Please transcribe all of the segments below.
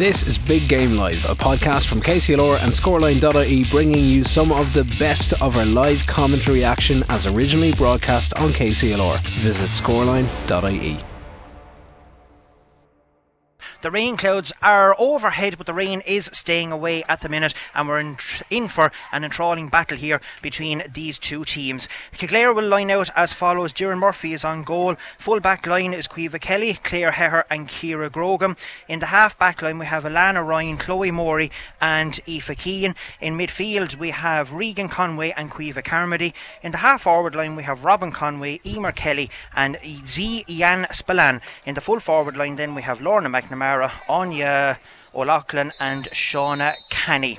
This is Big Game Live, a podcast from KCLR and Scoreline.ie bringing you some of the best of our live commentary action as originally broadcast on KCLR. Visit Scoreline.ie. The rain clouds are overhead, but the rain is staying away at the minute, and we're in, in for an enthralling battle here between these two teams. Clare will line out as follows Doireann Murphy is on goal. Full back line is Caoimhe Kelly, Claire Hehir, and Kira Grogan. In the half back line, we have Alana Ryan, Chloe Morey, and Aoife Keane. In midfield, we have Regan Conway and Caoimhe Carmody. In the half forward line, we have Robin Conway, Emer Kelly, and Z Ian Spillane. In the full forward line, then we have Lorna McNamara. Anya O'Loughlin, and Shauna Canny.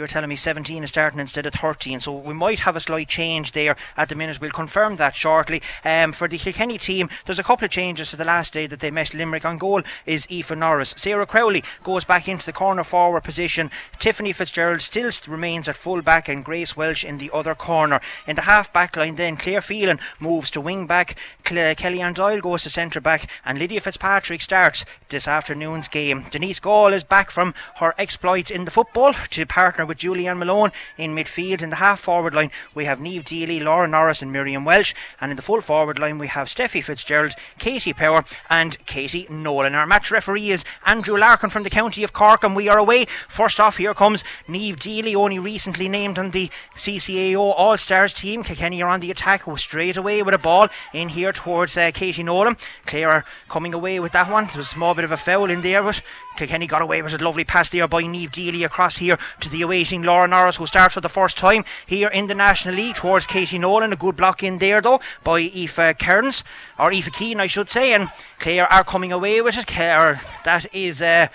You're telling me 17 is starting instead of 13, so we might have a slight change there at the minute. We'll confirm that shortly. Um, for the Kilkenny team, there's a couple of changes to the last day that they met Limerick. On goal is Aoife Norris. Sarah Crowley goes back into the corner forward position. Tiffany Fitzgerald still remains at full back, and Grace Welsh in the other corner. In the half back line, then Claire Phelan moves to wing back. Kelly Ann Doyle goes to centre back, and Lydia Fitzpatrick starts this afternoon's game. Denise Gall is back from her exploits in the football to partner with Julianne Malone in midfield. In the half forward line, we have Neve Deely, Laura Norris, and Miriam Welsh. And in the full forward line, we have Steffi Fitzgerald, Katie Power, and Katie Nolan. Our match referee is Andrew Larkin from the county of Cork, and we are away. First off, here comes Neve Deely, only recently named on the CCAO All Stars team. Kilkenny are on the attack, straight away with a ball in here towards uh, Katie Nolan. Clare coming away with that one. There was a small bit of a foul in there, but Kilkenny got away with a lovely pass there by Neve Deely across here to the awaiting Laura Norris, who starts for the first time here in the National League towards Katie Nolan. A good block in there, though, by Aoife Kearns, or Aoife Keane, I should say. And Clare are coming away with it. Clare, that is. Uh,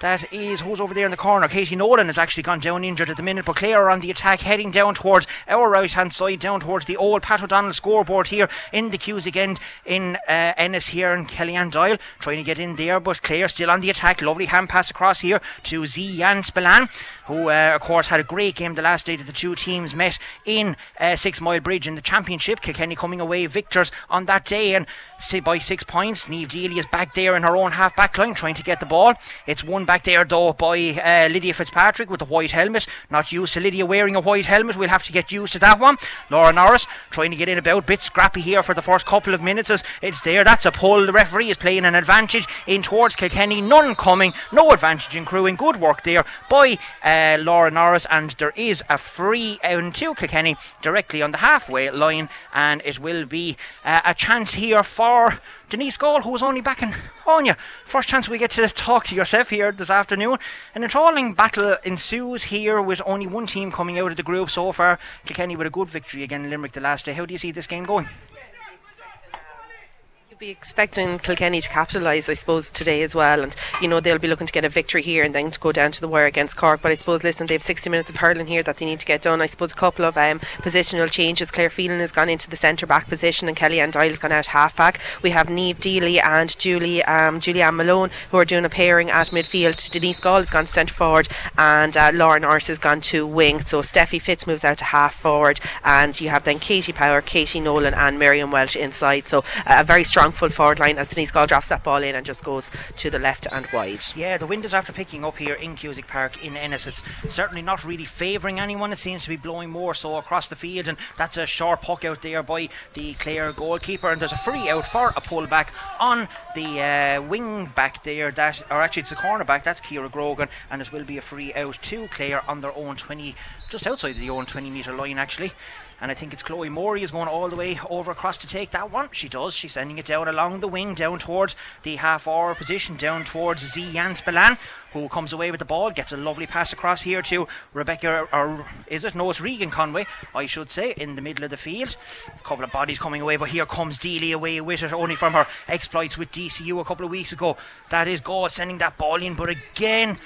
that is who's over there in the corner. Katie Nolan has actually gone down injured at the minute, but Clare are on the attack, heading down towards our right hand side, down towards the old Pat O'Donnell scoreboard here in the Cusack end in uh, Ennis here and Kellyanne Doyle trying to get in there, but Clare still on the attack. Lovely hand pass across here to Zian Spillane, who uh, of course had a great game the last day that the two teams met in uh, Six Mile Bridge in the championship. Kilkenny coming away victors on that day and by six points. Neve Deely is back there in her own half back line trying to get the ball. It's one back there though by uh, Lydia Fitzpatrick with the white helmet. Not used to Lydia wearing a white helmet. We'll have to get used to that one. Laura Norris trying to get in about. Bit scrappy here for the first couple of minutes as it's there. That's a pull. The referee is playing an advantage in towards Kilkenny. None coming. No advantage in crewing. Good work there by uh, Laura Norris. And there is a free out to Kilkenny directly on the halfway line. And it will be uh, a chance here for Denise Gall, who was only back in Anya. First chance we get to talk to yourself here this afternoon. An enthralling battle ensues here with only one team coming out of the group so far. Kilkenny with a good victory again in Limerick the last day. How do you see this game going? Be expecting Kilkenny to capitalise, I suppose, today as well. And, you know, they'll be looking to get a victory here and then to go down to the wire against Cork. But I suppose, listen, they have 60 minutes of hurling here that they need to get done. I suppose a couple of um, positional changes. Claire Phelan has gone into the centre back position and Kelly Ann Doyle has gone out half back. We have Neve Deely and Julie, um, Julianne Malone who are doing a pairing at midfield. Denise Gall has gone centre forward and uh, Laura Norris has gone to wing. So Steffi Fitz moves out to half forward and you have then Katie Power, Katie Nolan and Miriam Welsh inside. So uh, a very strong full forward line as Denise Gall drops that ball in and just goes to the left and wide. Yeah, the wind is after picking up here in Cusack Park in Ennis. It's certainly not really favouring anyone. It seems to be blowing more so across the field, and that's a sharp puck out there by the Clare goalkeeper. And there's a free out for a pull back on the uh, wing back there. That, or actually, it's the corner back. That's Kira Grogan, and it will be a free out to Clare on their own 20, just outside the own 20 metre line actually and I think it's Chloe Morey is going all the way over across to take that one. She does. She's sending it down along the wing, down towards the half hour position, down towards Z Jan Spillane, who comes away with the ball, gets a lovely pass across here to Rebecca, or is it? No, it's Regan Conway, I should say, in the middle of the field. A couple of bodies coming away, but here comes Deely away with it, only from her exploits with DCU a couple of weeks ago. That is God sending that ball in, but again,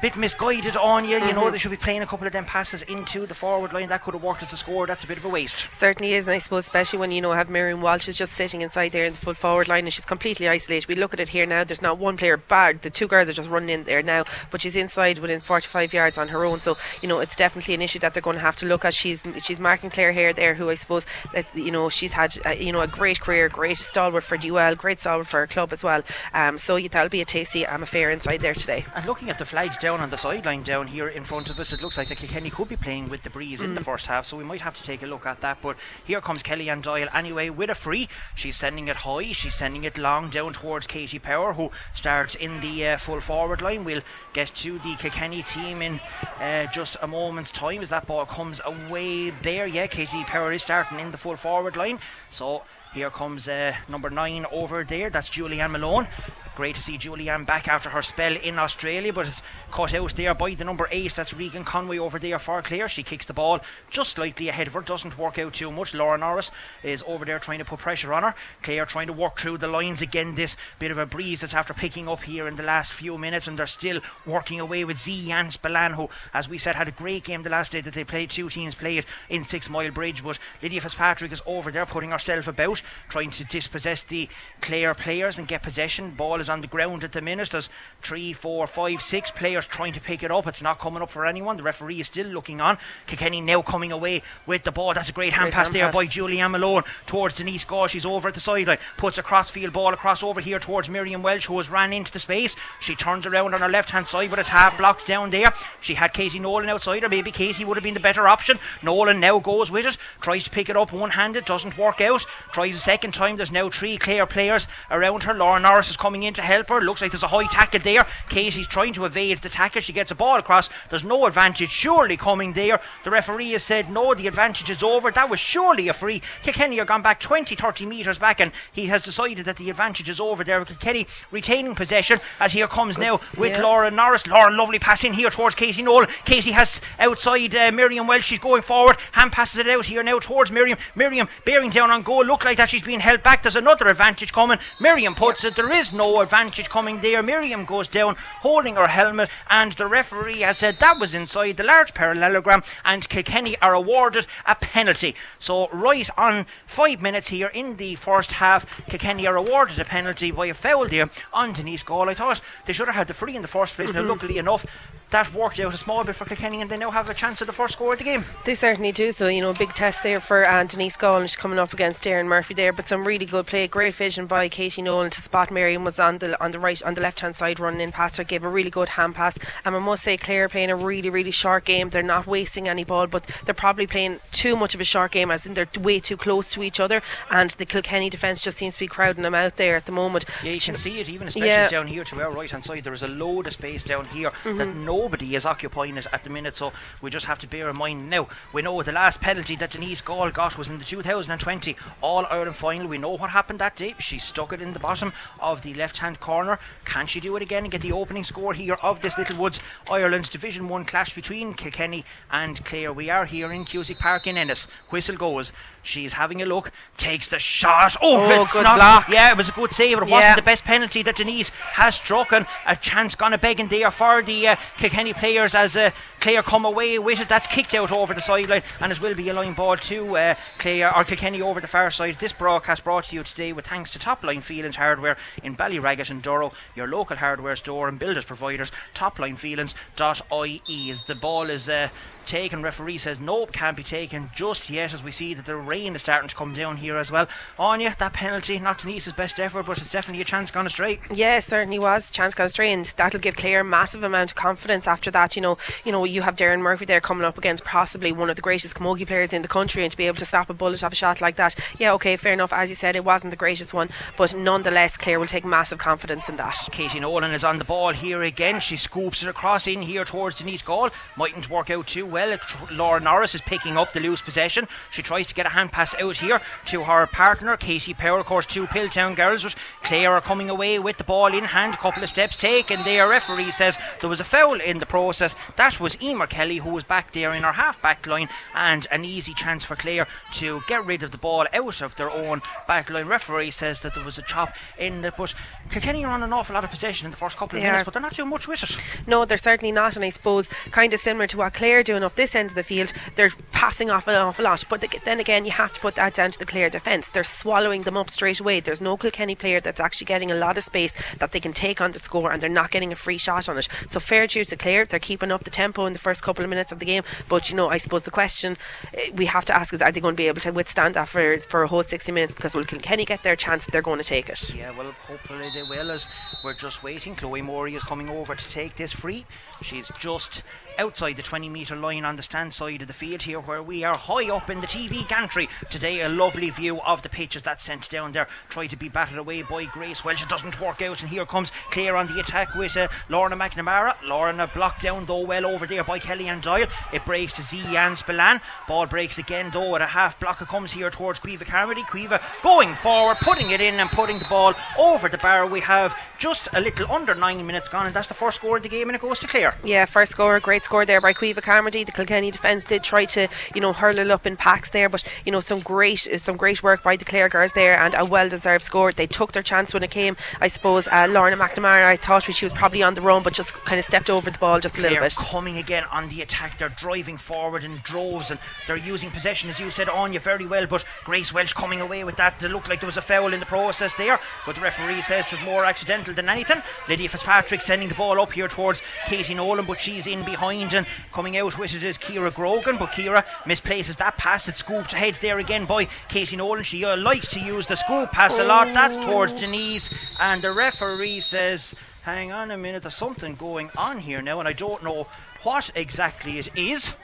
bit misguided on you. You Mm-hmm. know they should be playing a couple of them passes into the forward line. That could have worked as a score. That's a bit of a waste. Certainly is, and I suppose especially when you know have Miriam Walsh is just sitting inside there in the full forward line, and she's completely isolated. We look at it here now. There's not one player bad. The two girls are just running in there now, but she's inside within 45 yards on her own. So you know it's definitely an issue that they're going to have to look at. She's she's marking Claire Hare there, who I suppose you know she's had uh, you know a great career, great stalwart for UL, great stalwart for her club as well. Um, so that'll be a tasty um, affair inside there today. And looking at the flags down on the sideline down here in front of us, it looks like the Kilkenny could be playing with the breeze in the Mm. first half, so we might have to take a look at that. But here comes Kellyanne Doyle anyway with a free. She's sending it high, she's sending it long down towards Katie Power, who starts in the uh, full forward line. We'll get to the Kilkenny team in uh, just a moment's time as that ball comes away there. Yeah, Katie Power is starting in the full forward line. So here comes uh, number nine over there. That's Julianne Malone. Great to see Julianne back after her spell in Australia, but it's cut out there by the number eight. That's Regan Conway over there for Clare. She kicks the ball just slightly ahead of her. Doesn't work out too much. Laura Norris is over there trying to put pressure on her. Clare trying to work through the lines again. This bit of a breeze that's after picking up here in the last few minutes, and they're still working away with Z Jans Balan, who, as we said, had a great game the last day that they played. Two teams played in Six Mile Bridge, but Lydia Fitzpatrick is over there putting herself about, trying to dispossess the Clare players and get possession. Ball is on the ground at the minute. There's three, four, five, six players trying to pick it up. It's not coming up for anyone. The referee is still looking on. Kilkenny now coming away with the ball. That's a great hand Great pass hand there pass. by Julianne Malone towards Denise Gall. She's over at the sideline. Puts a crossfield ball across over here towards Miriam Welch, who has ran into the space. She turns around on her left hand side, but it's half blocked down there. She had Katie Nolan outside, or maybe Katie would have been the better option. Nolan now goes with it, tries to pick it up one handed, doesn't work out. Tries a second time. There's now three clear players around her. Laura Norris is coming in to help her. Looks like there's a high tackle there. Casey's trying to evade the tackle. She gets a ball across. There's no advantage surely coming there. The referee has said no, the advantage is over. That was surely a free. Kilkenny are gone back 20, 30 metres back, and he has decided that the advantage is over there. Kilkenny retaining possession as here comes now with yeah. Laura Norris. Laura, lovely pass in here towards Casey Nolan. Casey has outside uh, Miriam Welch. She's going forward. Hand passes it out here now towards Miriam. Miriam bearing down on goal. Look like that she's being held back. There's another advantage coming. Miriam puts it. There is no advantage coming there. Miriam goes down holding her helmet, and the referee has said that was inside the large parallelogram, and Kilkenny are awarded a penalty. So, right on five minutes here in the first half, Kilkenny are awarded a penalty by a foul there on Denise Gall. I thought they should have had the free in the first place. Now, luckily enough, that worked out a small bit for Kilkenny, and they now have a chance at the first score of the game. They certainly do. So, you know, big test there for uh, Denise Gall. She's coming up against Doireann Murphy there, but some really good play. Great vision by Katie Nolan to spot Miriam was on the on the right, on the left hand side running in past her, gave a really good hand pass. And I must say, Clare are playing a really, really short game. They're not wasting any ball, but they're probably playing too much of a short game, as in they're way too close to each other. And the Kilkenny defence just seems to be crowding them out there at the moment. Yeah, you can see it even especially Yeah. down here to our right hand side. There is a load of space down here Mm-hmm. that nobody is occupying it at the minute. So we just have to bear in mind now. We know the last penalty that Denise Gall got was in the 2020 All Ireland final. We know what happened that day. She stuck it in the bottom of the left hand corner. Can she do it again and get the opening score here of this Littlewoods Ireland Division One clash between Kilkenny and Clare? We are here in Cusack Park in Ennis. Whistle goes. She's having a look. Takes the shot. Oh, Oh, good not- block. Yeah, it was a good save, it Yeah. wasn't the best penalty that Denise has struck, and a chance gone a begging there for the uh, Kilkenny players as uh, Clare come away with it. That's kicked out over the sideline, and it will be a line ball to uh, Clare or Kilkenny over the far side. This broadcast brought to you today with thanks to Top Line Phelans Hardware in Ballyragget and Durrow, your local hardware store and builders providers. TopLinePhelans.ie. As the ball is. Uh, Taken, referee says nope, can't be taken just yet. As we see that the rain is starting to come down here as well. Anya, that penalty, not Denise's best effort, but it's definitely a chance gone astray. Yeah, certainly was. Chance gone astray, and that'll give Clare a massive amount of confidence after that. You know, you know, you have Doireann Murphy there coming up against possibly one of the greatest camogie players in the country, and to be able to stop a bullet off a shot like that, yeah, okay, fair enough. As you said, it wasn't the greatest one, but nonetheless, Clare will take massive confidence in that. Katie Nolan is on the ball here again. She scoops it across in here towards Denise Gall. Mightn't work out too well. Laura Norris is picking up the loose possession. She tries to get a hand pass out here to her partner, Katie Power. Of course, two Piltown girls, but Clare are coming away with the ball in hand. A couple of steps taken there. Referee says there was a foul in the process. That was Emer Kelly who was back there in her half back line, and an easy chance for Clare to get rid of the ball out of their own back line. Referee says that there was a chop in it, but Kilkenny are on an awful lot of possession in the first couple of They minutes, are. but they're not doing much with it. No, they're certainly not, and I suppose kind of similar to what Clare are doing up this end of the field. They're passing off an awful lot, but th- then again, you have to put that down to the Clare defence. They're swallowing them up straight away. There's no Kilkenny player that's actually getting a lot of space that they can take on the score, and they're not getting a free shot on it. So fair due to Clare, they're keeping up the tempo in the first couple of minutes of the game. But you know, I suppose the question eh, we have to ask is, are they going to be able to withstand that for for a whole 60 minutes? Because will Kilkenny get their chance? They're going to take it. Yeah, well, hopefully they will, as we're just waiting. Chloe Morey is coming over to take this free. She's just outside the 20 metre line on the stand side of the field here, where we are high up in the TV gantry. Today, a lovely view of the pitches that's sent down there. Try to be batted away by Grace Welsh. It doesn't work out, and here comes Claire on the attack with uh, Lorna McNamara. Lorna blocked down, though, well over there by Kellyanne Doyle. It breaks to Z Ann Spillane. Ball breaks again, though, at a half block. It comes here towards Caoimhe Carmody. Caoimhe going forward, putting it in and putting the ball over the bar. We have just a little under nine minutes gone, and that's the first score of the game, and it goes to Clare. Yeah, first score, great score there by Caoimhe Carmody. The Kilkenny defence did try to, you know, hurl it up in packs there, but you know, some great, some great work by the Clare girls there, and a well-deserved score. They took their chance when it came. I suppose uh, Lorna McNamara, I thought she was probably on the run, but just kind of stepped over the ball just a little bit. coming again on the attack. They're driving forward in droves and they're using possession, as you said, on you very well. But Grace Welsh coming away with that. It looked like there was a foul in the process there, but the referee says it was more accidental than anything. Lydia Fitzpatrick sending the ball up here towards Katie Nolan, but she's in behind and coming out with it is Kira Grogan. But Kira misplaces that pass. It's scooped ahead there again by Katie Nolan. She uh, likes to use the scoop pass a lot. That's towards Denise, and the referee says. Hang on a minute, there's something going on here now, and I don't know what exactly it is.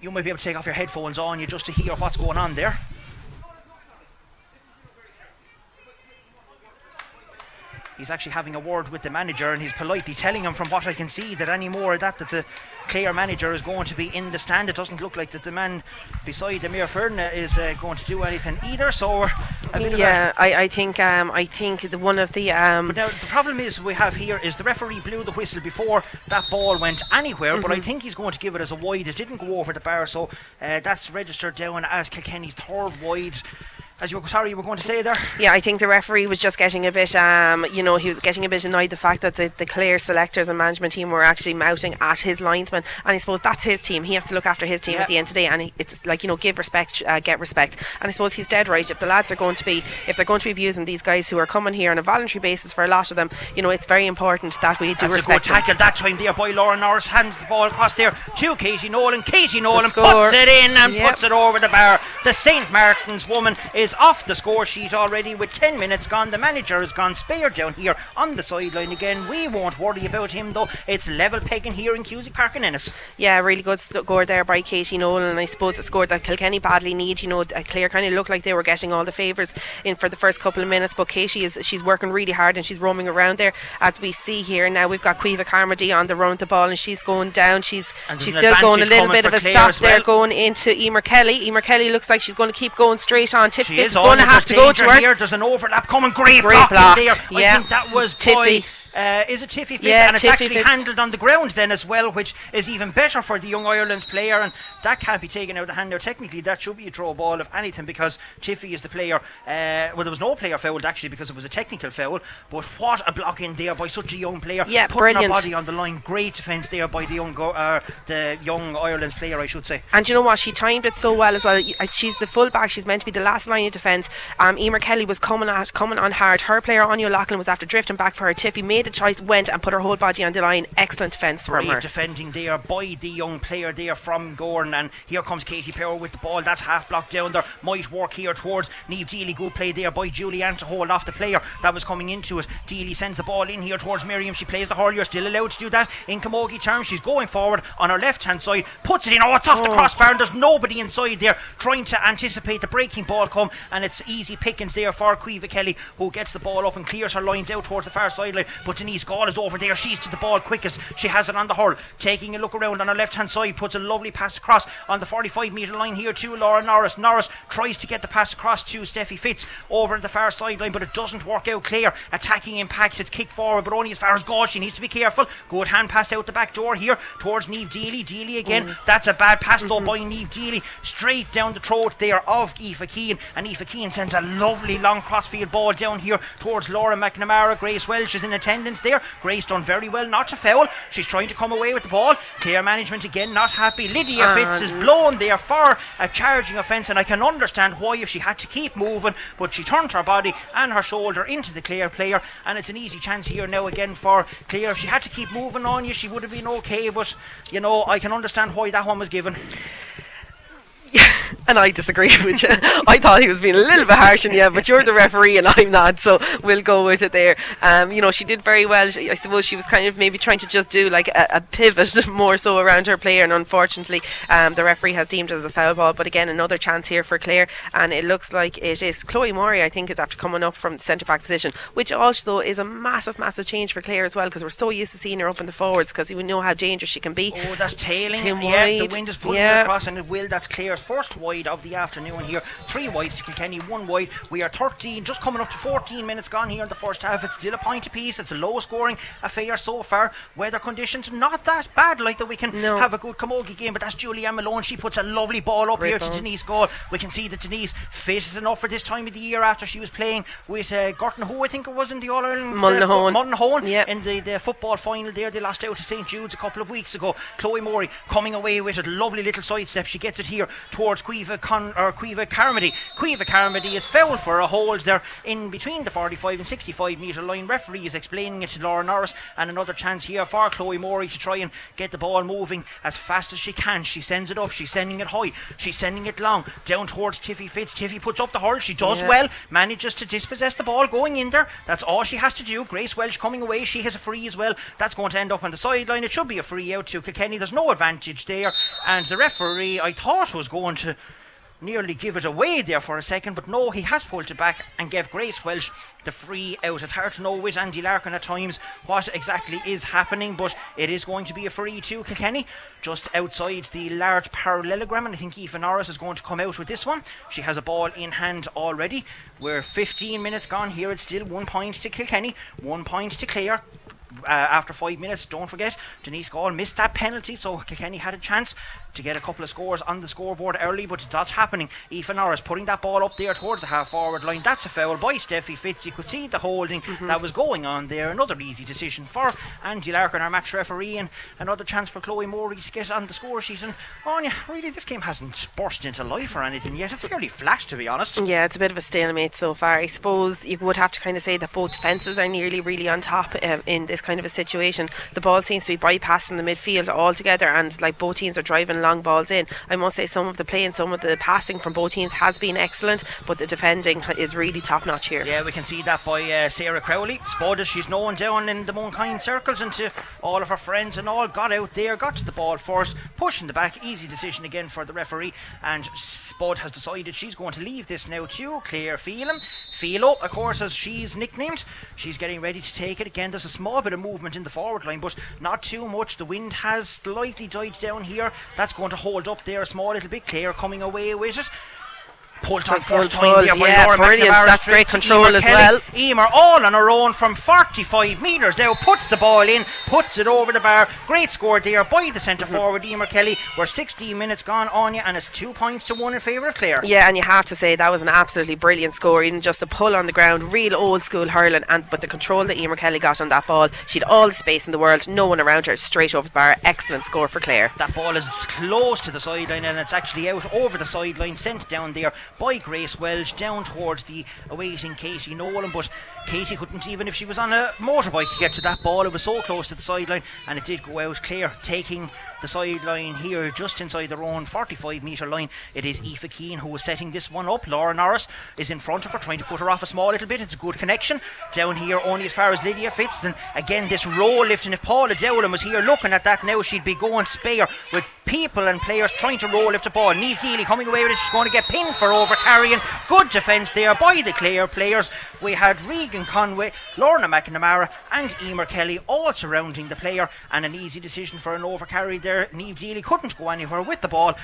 You might be able to take off your headphones on you just to hear what's going on there. He's actually having a word with the manager, and he's politely telling him, from what I can see, that any more of that that the Clare manager is going to be in the stand. It doesn't look like that the man beside Amir Ferna is uh, going to do anything either. So a bit Yeah, I, I think um, I think the, one of the um, But now the problem is we have here is the referee blew the whistle before that ball went anywhere, but I think he's going to give it as a wide. It didn't go over the bar, so uh, that's registered down as Kilkenny's third wide. As you were sorry, you were going to say there. Yeah, I think the referee was just getting a bit, um, you know, he was getting a bit annoyed the fact that the, the Clare selectors and management team were actually mouting at his linesman, and I suppose that's his team. He has to look after his team Yeah. at the end of the day, and it's like you know, give respect, uh, get respect. And I suppose he's dead right. If the lads are going to be, if they're going to be abusing these guys who are coming here on a voluntary basis for a lot of them, you know, it's very important that we do That's a good respect tackle that time there by Lauren Norris. Hands the ball across there to Katie Nolan. Katie Nolan puts it in and Yep. puts it over the bar. The St. Martin's woman is off the score sheet already with 10 minutes gone. The manager has gone spare down here on the sideline again. We won't worry about him though. It's level pegging here in Cusack Park in Ennis. Yeah, really good score there by Katie Nolan, and I suppose a score that Kilkenny badly need. You know, Clare kind of looked like they were getting all the favours in for the first couple of minutes, but Katie is she's working really hard and she's roaming around there as we see here. Now we've got Caoimhe Carmody on the run with the ball, and she's going down. She's she's still going a little bit of a Clare stop as there, going into Emer Kelly. Emer Kelly looks like she's going to keep going straight on. She Is going to have to go to her. Here. There's an overlap coming. Great, Great block, block, there. I yeah. think that was Tiffy. Uh, is it Tiffy Fitz? Yeah, and it's actually handled on the ground then as well, which is even better for the young Ireland's player. And that can't be taken out of the hand now. Technically, that should be a draw ball of anything because Tiffy is the player. Uh, well, there was no player fouled actually because it was a technical foul. But what a block in there by such a young player. Yeah, putting brilliant. her body on the line. Great defence there by the young, go- uh, the young Ireland's player, I should say. And you know what? She timed it so well as well. Uh, She's the fullback. She's meant to be the last line of defence. Um, Emer Kelly was coming at, coming on hard. Her player Anya Lachlan was after drifting back for her. Tiffy made a choice, went and put her whole body on the line. Excellent defence from her. defending there by the young player there from Gowran. And here comes Katie Power with the ball. That's half blocked down there. Might work here towards Neve Deely. Good play there by Julianne to hold off the player that was coming into it. Deely sends the ball in here towards Miriam. She plays the hurler. Still allowed to do that in Camogie terms. She's going forward on her left hand side. Puts it in. Oh, it's off the Oh. crossbar. And there's nobody inside there trying to anticipate the breaking ball come. And it's easy pickings there for Caoimhe Kelly who gets the ball up and clears her lines out towards the far sideline. But Denise Gall is over there. She's to the ball quickest. She has it on the hurl, taking a look around on her left hand side, puts a lovely pass across on the 45 metre line here to Laura Norris. Norris tries to get the pass across to Steffi Fitz over at the far sideline, but it doesn't work out. clear. attacking impacts. It's kicked forward, but only as far as Gall. She needs to be careful. Good hand pass out the back door here towards Neve Deely. Deely again. Mm. That's a bad pass though mm-hmm. by Neve Deely. Straight down the throat there of Aoife Keane. And Aoife Keane sends a lovely long crossfield ball down here towards Laura McNamara. Grace Welch is in attendance there. Grace done very well not to foul. She's trying to come away with the ball. Clare management again not happy. Lydia ah, Fitz is blown there for a charging offence, and I can understand why if she had to keep moving, but she turned her body and her shoulder into the Clare player, and it's an easy chance here now again for Clare. If she had to keep moving on you, she would have been okay, but you know, I can understand why that one was given. and I disagree with you. I thought he was being a little bit harsh on you, but you're the referee and I'm not, so we'll go with it there. Um, you know, she did very well. She, I suppose she was kind of maybe trying to just do like a, a pivot more so around her player, and unfortunately, um, the referee has deemed it as a foul ball. But again, another chance here for Clare, and it looks like it is Chloe Morey. I think is after coming up from the centre back position, which also is a massive, massive change for Clare as well because we're so used to seeing her up in the forwards because we know how dangerous she can be. Oh, that's tailing. yeah, the wind is pulling yeah. across, and it will. That's First wide of the afternoon here. Three wides to Kilkenny, one wide. We are 13, just coming up to 14 minutes gone here in the first half. It's still a point apiece. It's a low scoring affair so far. Weather conditions not that bad, like that we can no. have a good camogie game. But that's Julianne Malone. She puts a lovely ball up Great here ball. to Denise Gall. We can see that Denise fit is enough for this time of the year after she was playing with uh, Gorton, who I think it was in the All Ireland Mullinahone. Uh, yep. in the, the football final there. They lost out to St Jude's a couple of weeks ago. Chloe Morey coming away with a Lovely little sidestep. She gets it here towards Caoimhe Con or Caoimhe Carmody. Caoimhe Carmody is fouled for a hold there in between the 45 and 65 metre line. Referee is explaining it to Laura Norris, and another chance here for Chloe Morey to try and get the ball moving as fast as she can. She sends it up, she's sending it high, she's sending it long down towards Tiffy Fitz. Tiffy puts up the hurl, she does yeah. well, manages to dispossess the ball going in there. That's all she has to do. Grace Welsh coming away, she has a free as well. That's going to end up on the sideline. It should be a free out to Kilkenny. There's no advantage there, and the referee I thought was going to nearly give it away there for a second, but no, he has pulled it back and gave Grace Welch the free out. It's hard to know with Andy Larkin at times what exactly is happening, but it is going to be a free to Kilkenny just outside the large parallelogram, and I think Aoife Norris is going to come out with this one. She has a ball in hand already. We're 15 minutes gone here. It's still one point to Kilkenny, one point to Clare. Uh, after five minutes, don't forget, Denise Gall missed that penalty, so Kilkenny had a chance to get a couple of scores on the scoreboard early, but that's happening. Aoife Norris putting that ball up there towards the half forward line. That's a foul by Steffi Fitz. You could see the holding mm-hmm. that was going on there. Another easy decision for Andy Larkin, our match referee, and another chance for Chloe Morey to get on the score sheet. And oh, yeah, really, this game hasn't burst into life or anything yet. It's fairly flat, to be honest. Yeah, it's a bit of a stalemate so far. I suppose you would have to kind of say that both defences are nearly really on top um, in this kind of a situation. The ball seems to be bypassing the midfield altogether, and like both teams are driving long balls in. I must say some of the play and some of the passing from both teams has been excellent, but the defending is really top notch here. Yeah, we can see that by uh, Sarah Crowley. Spud, she's known down in the Mooncoin circles and to all of her friends and all, got out there, got to the ball first, pushing the back. Easy decision again for the referee. And Spud has decided she's going to leave this now to Claire Phelan. Philo, of course, as she's nicknamed, she's getting ready to take it again. There's a small bit of movement in the forward line, but not too much. The wind has slightly died down here. That's going to hold up there a small little bit. Clare coming away with it. Pulled on first time there yeah, brilliant. That's great control Emer as Kelly. well. Emer all on her own from 45 metres now puts the ball in, puts it over the bar. Great score there by the centre mm-hmm. forward Emer Kelly. We're 16 minutes gone on you, and it's two points to one in favour of Clare. Yeah, and you have to say that was an absolutely brilliant score. Even just the pull on the ground, real old school hurling, and but the control that Emer Kelly got on that ball, she'd all the space in the world, no one around her, straight over the bar. Excellent score for Clare. That ball is close to the sideline, and it's actually out over the sideline, sent down there by Grace Welch down towards the awaiting Casey Nolan. But Casey couldn't, even if she was on a motorbike, get to that ball. It was so close to the sideline, and it did go out clear, taking the sideline here just inside their own 45 metre line. It is Aoife Keane who is setting this one up. Laura Norris is in front of her, trying to put her off a small little bit. It's a good connection. Down here, only as far as Lydia fits. Then again, this roll lifting. If Paula Dowling was here looking at that now, she'd be going spare with people and players trying to roll lift the ball. Neve Deely coming away with it. She's going to get pinned for over carrying. Good defence there by the Clare players. We had Regan Conway, Lorna McNamara, and Emer Kelly all surrounding the player, and an easy decision for an over carry there. Neve Deely couldn't go anywhere with the ball.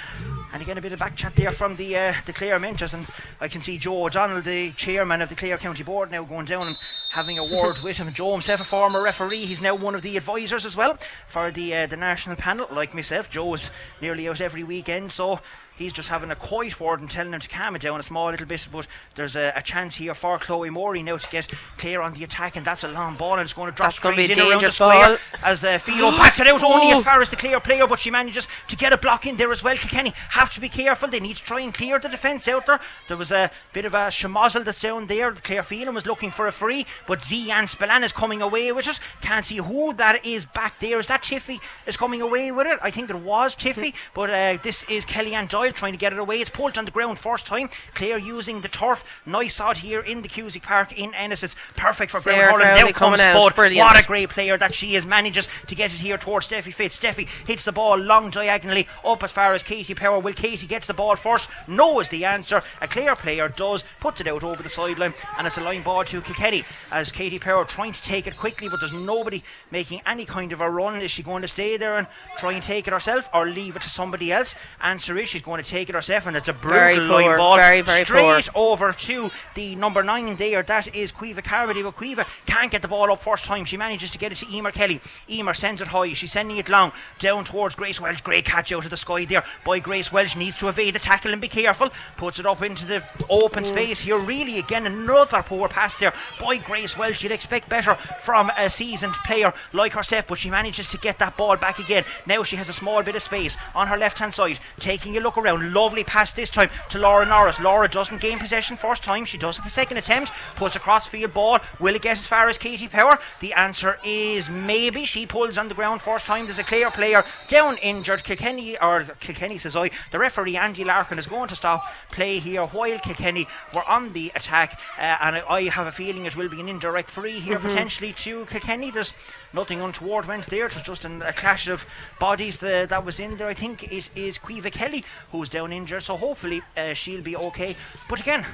And again, a bit of back chat there from the uh, the Clare mentors, and I can see Joe O'Donnell, the chairman of the Clare County Board, now going down and having a word with him. Joe himself, a former referee, he's now one of the advisors as well for the uh, the national panel. Like myself, Joe is nearly out every weekend, so He's just having a quiet word and telling him to calm it down a small little bit. But there's a, a chance here for Chloe Morey now to get clear on the attack, and that's a long ball, and it's going to drop That's straight be a in around the dangerous square ball. as uh, Philo bats it out only Oh. as far as the clear player, but she manages to get a block in there as well. Kilkenny have to be careful. They need to try and clear the defence out there. There was a bit of a schmozzle that's down there. Claire Phelan was looking for a free, but Zian Spillane is coming away with it. Can't see who that is back there. Is that Tiffy is coming away with it? I think it was Tiffy, but uh, this is Kellyanne Doyle trying to get it away. It's pulled on the ground first time. Claire using the turf. Nice out here in the Cusack Park in Ennis. It's perfect for Sarah Brown Hurling. Now comes out. Spud. Brilliant. What a great player that she is. Manages to get it here towards Steffi Fitz. Steffi hits the ball long diagonally up as far as Katie Power. Will Katie get the ball first? No is the answer. A clear player does. Puts it out over the sideline and it's a line ball to Kilkenny as Katie Power trying to take it quickly but there's nobody making any kind of a run. Is she going to stay there and try and take it herself or leave it to somebody else? Answer is she's going to take it herself and it's a Very brutal line poor, ball. very, very poor. Straight over to the number nine there. That is Caoimhe Carmody, but Caoimhe can't get the ball up first time. She manages to get it to Emer Kelly. Emer sends it high. She's sending it long down towards Grace Welch. Great catch out of the sky there by Grace Welch. Needs to evade the tackle and be careful. Puts it up into the open mm. space here. Really, again, another poor pass there by Grace Welch. You'd expect better from a seasoned player like herself, but she manages to get that ball back again. Now she has a small bit of space on her left hand side. Taking a look around. Lovely pass this time to Laura Norris. Laura doesn't gain possession first time. She does it the second attempt. Puts a crossfield ball. Will it get as far as Katie Power? The answer is maybe. She pulls on the ground first time. There's a clear player down injured. Kilkenny, or Kilkenny says I, the referee Andy Larkin is going to stop play here while Kilkenny were on the attack. Uh, and I, I have a feeling it will be an indirect free here potentially to Kilkenny. There's nothing untoward went there. It was just an, a clash of bodies the, that was in there. I think it is Caoimhe Kelly who's down injured. So hopefully uh, she'll be okay. But again,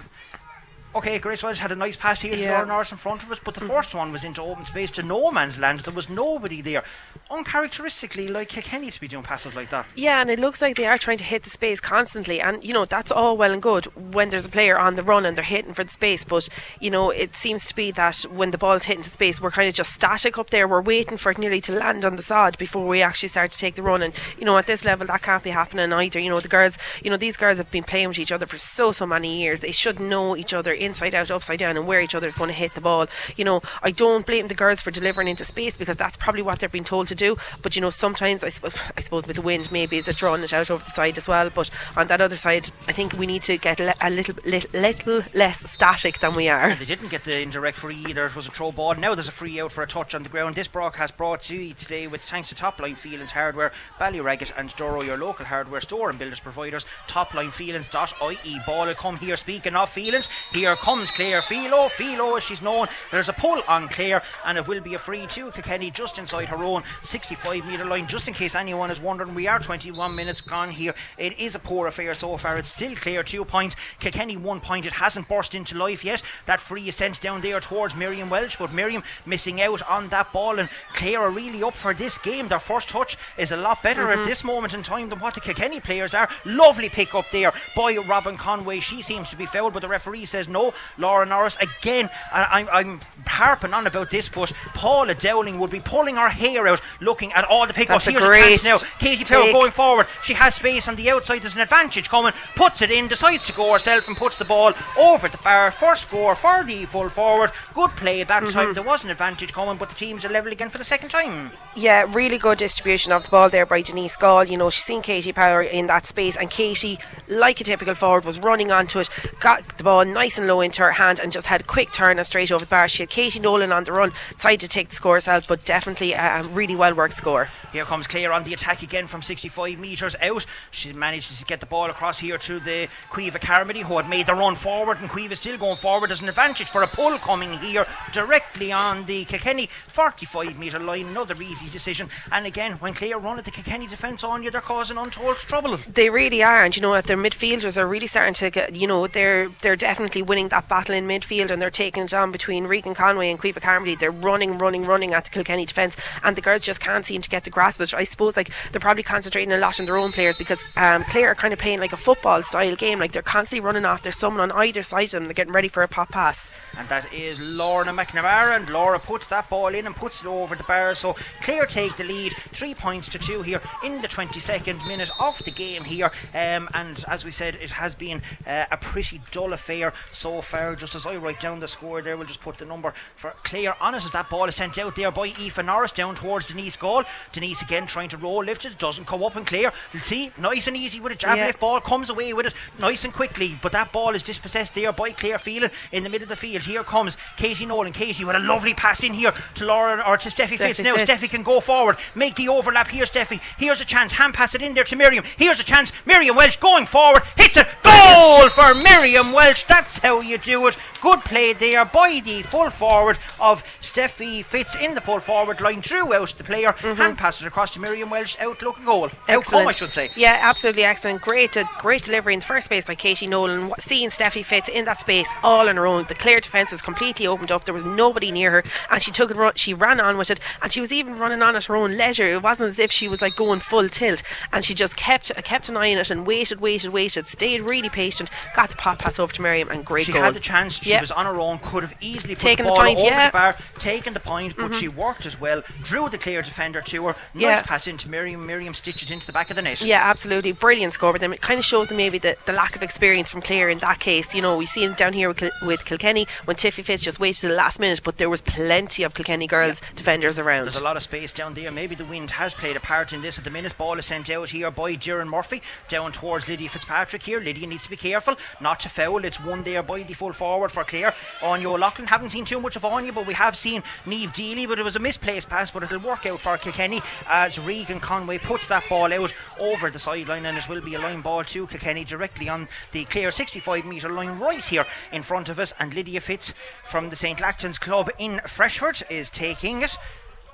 Okay, Grace Welch had a nice pass here to Yeah. Laura Norris in front of us, but the mm-hmm. first one was into open space to no man's land. There was nobody there. Uncharacteristically, like Kilkenny to be doing passes like that. Yeah, and it looks like they are trying to hit the space constantly, and you know that's all well and good when there's a player on the run and they're hitting for the space. But you know it seems to be that when the ball's hitting the space, we're kind of just static up there. We're waiting for it nearly to land on the sod before we actually start to take the run. And you know at this level that can't be happening either. You know the girls, you know these girls have been playing with each other for so so many years. They should know each other inside out, upside down, and where each other's going to hit the ball. You know I don't blame the girls for delivering into space because that's probably what they're being told to do. But you know sometimes I, sp- I suppose with the wind maybe is it drawing it out over the side as well. But on that other side, I think we need to get le- a little, little little less static than we are. They didn't get the indirect free either. It was a throw ball. Now there's a free out for a touch on the ground. This broadcast has brought to you today with thanks to Topline Phelans Hardware, Ballyragget and Durrow, your local hardware store and builders providers. Toplinephelans.ie. Ball will come here. Speaking of feelings, here comes Claire Philo. Oh, oh, Philo, as she's known. There's a pull on Claire, and it will be a free to Kilkenny just inside her own 65 metre line. Just in case anyone is wondering, we are 21 minutes gone here. It is a poor affair so far. It's still clear, two points. Kilkenny one point. It hasn't burst into life yet. That free is sent down there towards Miriam Welsh, but Miriam missing out on that ball. And Clare are really up for this game. Their first touch is a lot better at mm-hmm. this moment in time than what the Kilkenny players are. Lovely pick up there by Robin Conway. She seems to be fouled, but the referee says no. Laura Norris again. And I'm, I'm harping on about this, but Paula Dowling would be pulling her hair out looking at all the pickups. That's a great now. Katie Power going forward. She has space on the outside. There's an advantage coming. Puts it in. Decides to go herself and puts the ball over the bar. First score for the full forward. Good play that Mm-hmm. time. There was an advantage coming, but the teams are level again for the second time. Yeah, really good distribution of the ball there by Denise Gall. You know, she's seen Katie Power in that space, and Katie, like a typical forward, was running onto it, got the ball nice and low into her hand and just had a quick turn and straight over the bar. She had Katie Nolan on the run, decided to take the score herself, but definitely a, really well worked score. Here comes Claire on the attack again from 65 metres out. She manages to get the ball across here to the Caoimhe Carmody, who had made the run forward, and Caoimhe still going forward. There's an advantage for a pull coming here directly on the Kilkenny 45 metre line. Another easy decision. And again, when Clare run at the Kilkenny defence on you, they're causing untold trouble. They really are, and you know what? Their midfielders are really starting to get. You know, they're they're definitely winning that battle in midfield, and they're taking it on between Regan Conway and Caoimhe Carmody. They're running, running, running at the Kilkenny defence, and the girls just can't seem to get the grasp of it. I suppose like they're probably concentrating a lot on their own players because um, Clare are kind of playing like a football style game. Like they're constantly running off. There's someone on either side of them. They're getting ready for a pop pass. And that is Lorna McNamara, and Laura puts that ball in and puts it over the bar. So Clare take the lead, three points to two here in the 22nd minute of the game here. Um, and as we said, it has been uh, a pretty dull affair so far. Just as I write down the score there, we'll just put the number for Clare honest as that ball is sent out there by Aoife Norris down towards Denise Gall. Denise again trying to roll lift it, doesn't come up and clear. You'll see, nice and easy with a jab Yeah. lift ball, comes away with it nice and quickly. But that ball is dispossessed there by Clare Phelan in the middle of the field. Here comes Katie Nolan. Katie with a lovely pass in here to Laura or to Steffi Fitz. Steffi Now Fitz. Steffi can go forward, make the overlap here, Steffi. Here's a chance, hand pass it in there to Miriam. Here's a chance, Miriam Welsh going forward, hits it, goal for Miriam Welsh. That's how you do it. Good play there by the full forward of Steffi Fitz in the full forward line, drew out the player, hand passes across to Miriam Welch, outlook a goal. Outcome, I should say. Yeah, absolutely excellent. Great, uh, great delivery in the first space by Katie Nolan. Seeing Steffi Fitz in that space all on her own. The Clare defence was completely opened up. There was nobody near her, and she took it. Run, she ran on with it, and she was even running on at her own leisure. It wasn't as if she was like going full tilt, and she just kept kept an eye on it and waited, waited, waited. Stayed really patient. Got the pop pass over to Miriam, and great She goal. had the chance. She Yeah. was on her own. Could have easily put Taken the the ball point, over yeah. the bar, taken the point, but mm-hmm. she worked as well. Drew the clear defender to her. Nice Yeah. pass into Miriam. Miriam stitched it into the back of the net. Yeah, absolutely. Brilliant score. But then it kind of shows them maybe the, the lack of experience from Clare in that case. You know, we see it down here with, Kil- with Kilkenny when Tiffy Fitz just waited to the last minute, but there was plenty of Kilkenny girls defenders around. There's a lot of space down there. Maybe the wind has played a part in this at the minute. Ball is sent out here by Doireann Murphy down towards Lydia Fitzpatrick here. Lydia needs to be careful not to foul. It's one there by the full forward for Clare. Anya O'Loughlin. Haven't seen too much of Anya, but we have seen Neve Deely. But it was a misplaced pass, but it'll work out for Kilkenny as Regan Conway puts that ball out over the sideline, and it will be a line ball to Kilkenny directly on the Clare 65 metre line right here in front of us. And Lydia Fitz from the St. Lachtain's Club in Freshford is taking it.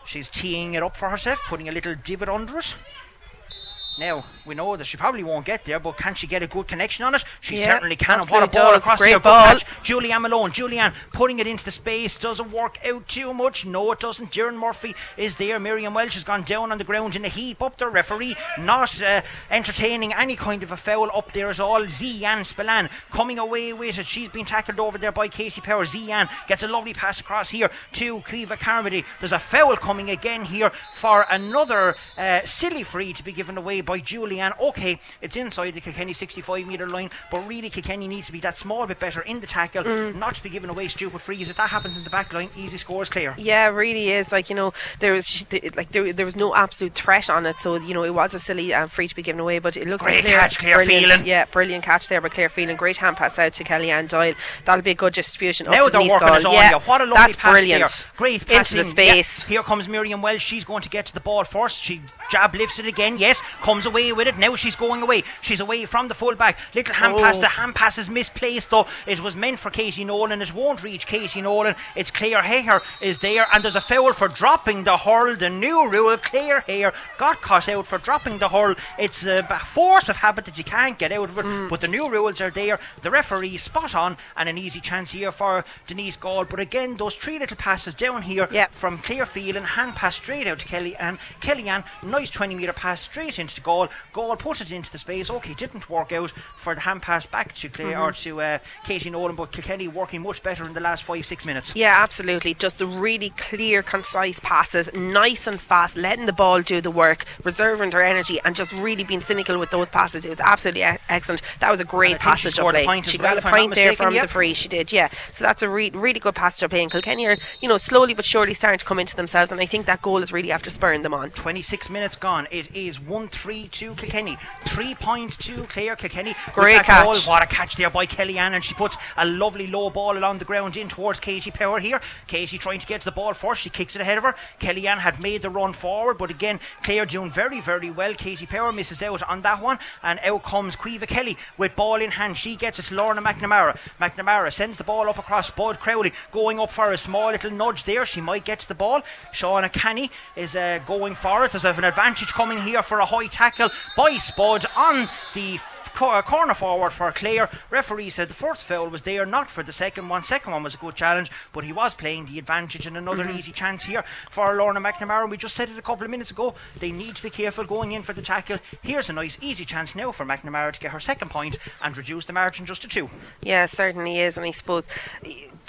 She's teeing it up for herself, putting a little divot under it. Now, we know that she probably won't get there, but can she get a good connection on it? She Yeah, certainly can. And what a ball does. across Great here. Good ball. catch. Julianne Malone. Julianne putting it into the space. Doesn't work out too much. No, it doesn't. Doireann Murphy is there. Miriam Welch has gone down on the ground in a heap up there. Referee not uh, entertaining any kind of a foul up there at all. Zian Spillane coming away with it. She's been tackled over there by Katie Power. Zian gets a lovely pass across here to Caoimhe Carmody. There's a foul coming again here for another uh, silly free to be given away by Julianne. Okay, it's inside the Kilkenny 65 metre line, but really Kilkenny needs to be that small bit better in the tackle, not to be giving away stupid frees. If that happens in the back line, easy scores clear. Yeah, really is. Like you know, there was like there, there was no absolute threat on it, so you know it was a silly um, free to be given away. But it looks Great like Claire, catch, Claire brilliant, Phelan. Yeah, brilliant catch there by Claire Phelan. Great hand pass out to Kellyanne Doyle. That'll be a good distribution. Now up they're working Gall. it on yeah, you. What a lovely that's pass brilliant. there. Great into passing. the space. Yeah. Here comes Miriam Welsh. She's going to get to the ball first. She jab lifts it again. Yes, comes away with it. Now she's going away. She's away from the fullback. Little hand Oh. pass. The hand pass is misplaced though. It was meant for Katie Nolan. It won't reach Katie Nolan. It's Claire Hare is there, and there's a foul for dropping the hurl. The new rule: Claire Hare got caught out for dropping the hurl. It's a force of habit that you can't get out of it. Mm. But the new rules are there. The referee spot on, and an easy chance here for Denise Gall. But again, those three little passes down here Yep. from Clearfield and hand pass straight out to Kelly and Kellyanne. Nice 20 metre pass straight into the goal. Goal put it into the space. Okay, didn't work out for the hand pass back to Claire Mm-hmm. or to uh, Katie Nolan, but Kilkenny working much better in the last five six minutes. Yeah, absolutely. Just the really clear, concise passes, nice and fast, letting the ball do the work, reserving their energy, and just really being cynical with those passes. It was absolutely e- excellent. That was a great And I think she passage of play. she got if a point there mistaken, from yep. the free. She did, yeah. So that's a re- really good passage of play. And Kilkenny are, you know, slowly but surely starting to come into themselves, and I think that goal is really after spurring them on. 26 minutes gone. It is 1 3 three to Kilkenny. Three points to Kilkenny. Great catch. goal. What a catch there by Kellyanne, and she puts a lovely low ball along the ground in towards Katie Power here. Katie trying to get to the ball first. She kicks it ahead of her. Kellyanne had made the run forward, but again, Claire doing very, very well. Katie Power misses out on that one, and out comes Caoimhe Kelly with ball in hand. She gets it to Lorna McNamara. McNamara sends the ball up across Spud Crowley, going up for a small little nudge there. She might get to the ball. Shauna Canny is uh, going for it. There's an advantage coming here for a high tackle by Spud on the uh, corner forward for Clare. Referee said the first foul was there, not for the second one. Second one was a good challenge, but he was playing the advantage and another easy chance here for Lorna McNamara. We just said it a couple of minutes ago. They need to be careful going in for the tackle. Here's a nice easy chance now for McNamara to get her second point and reduce the margin just to two. Yeah, certainly is, and I suppose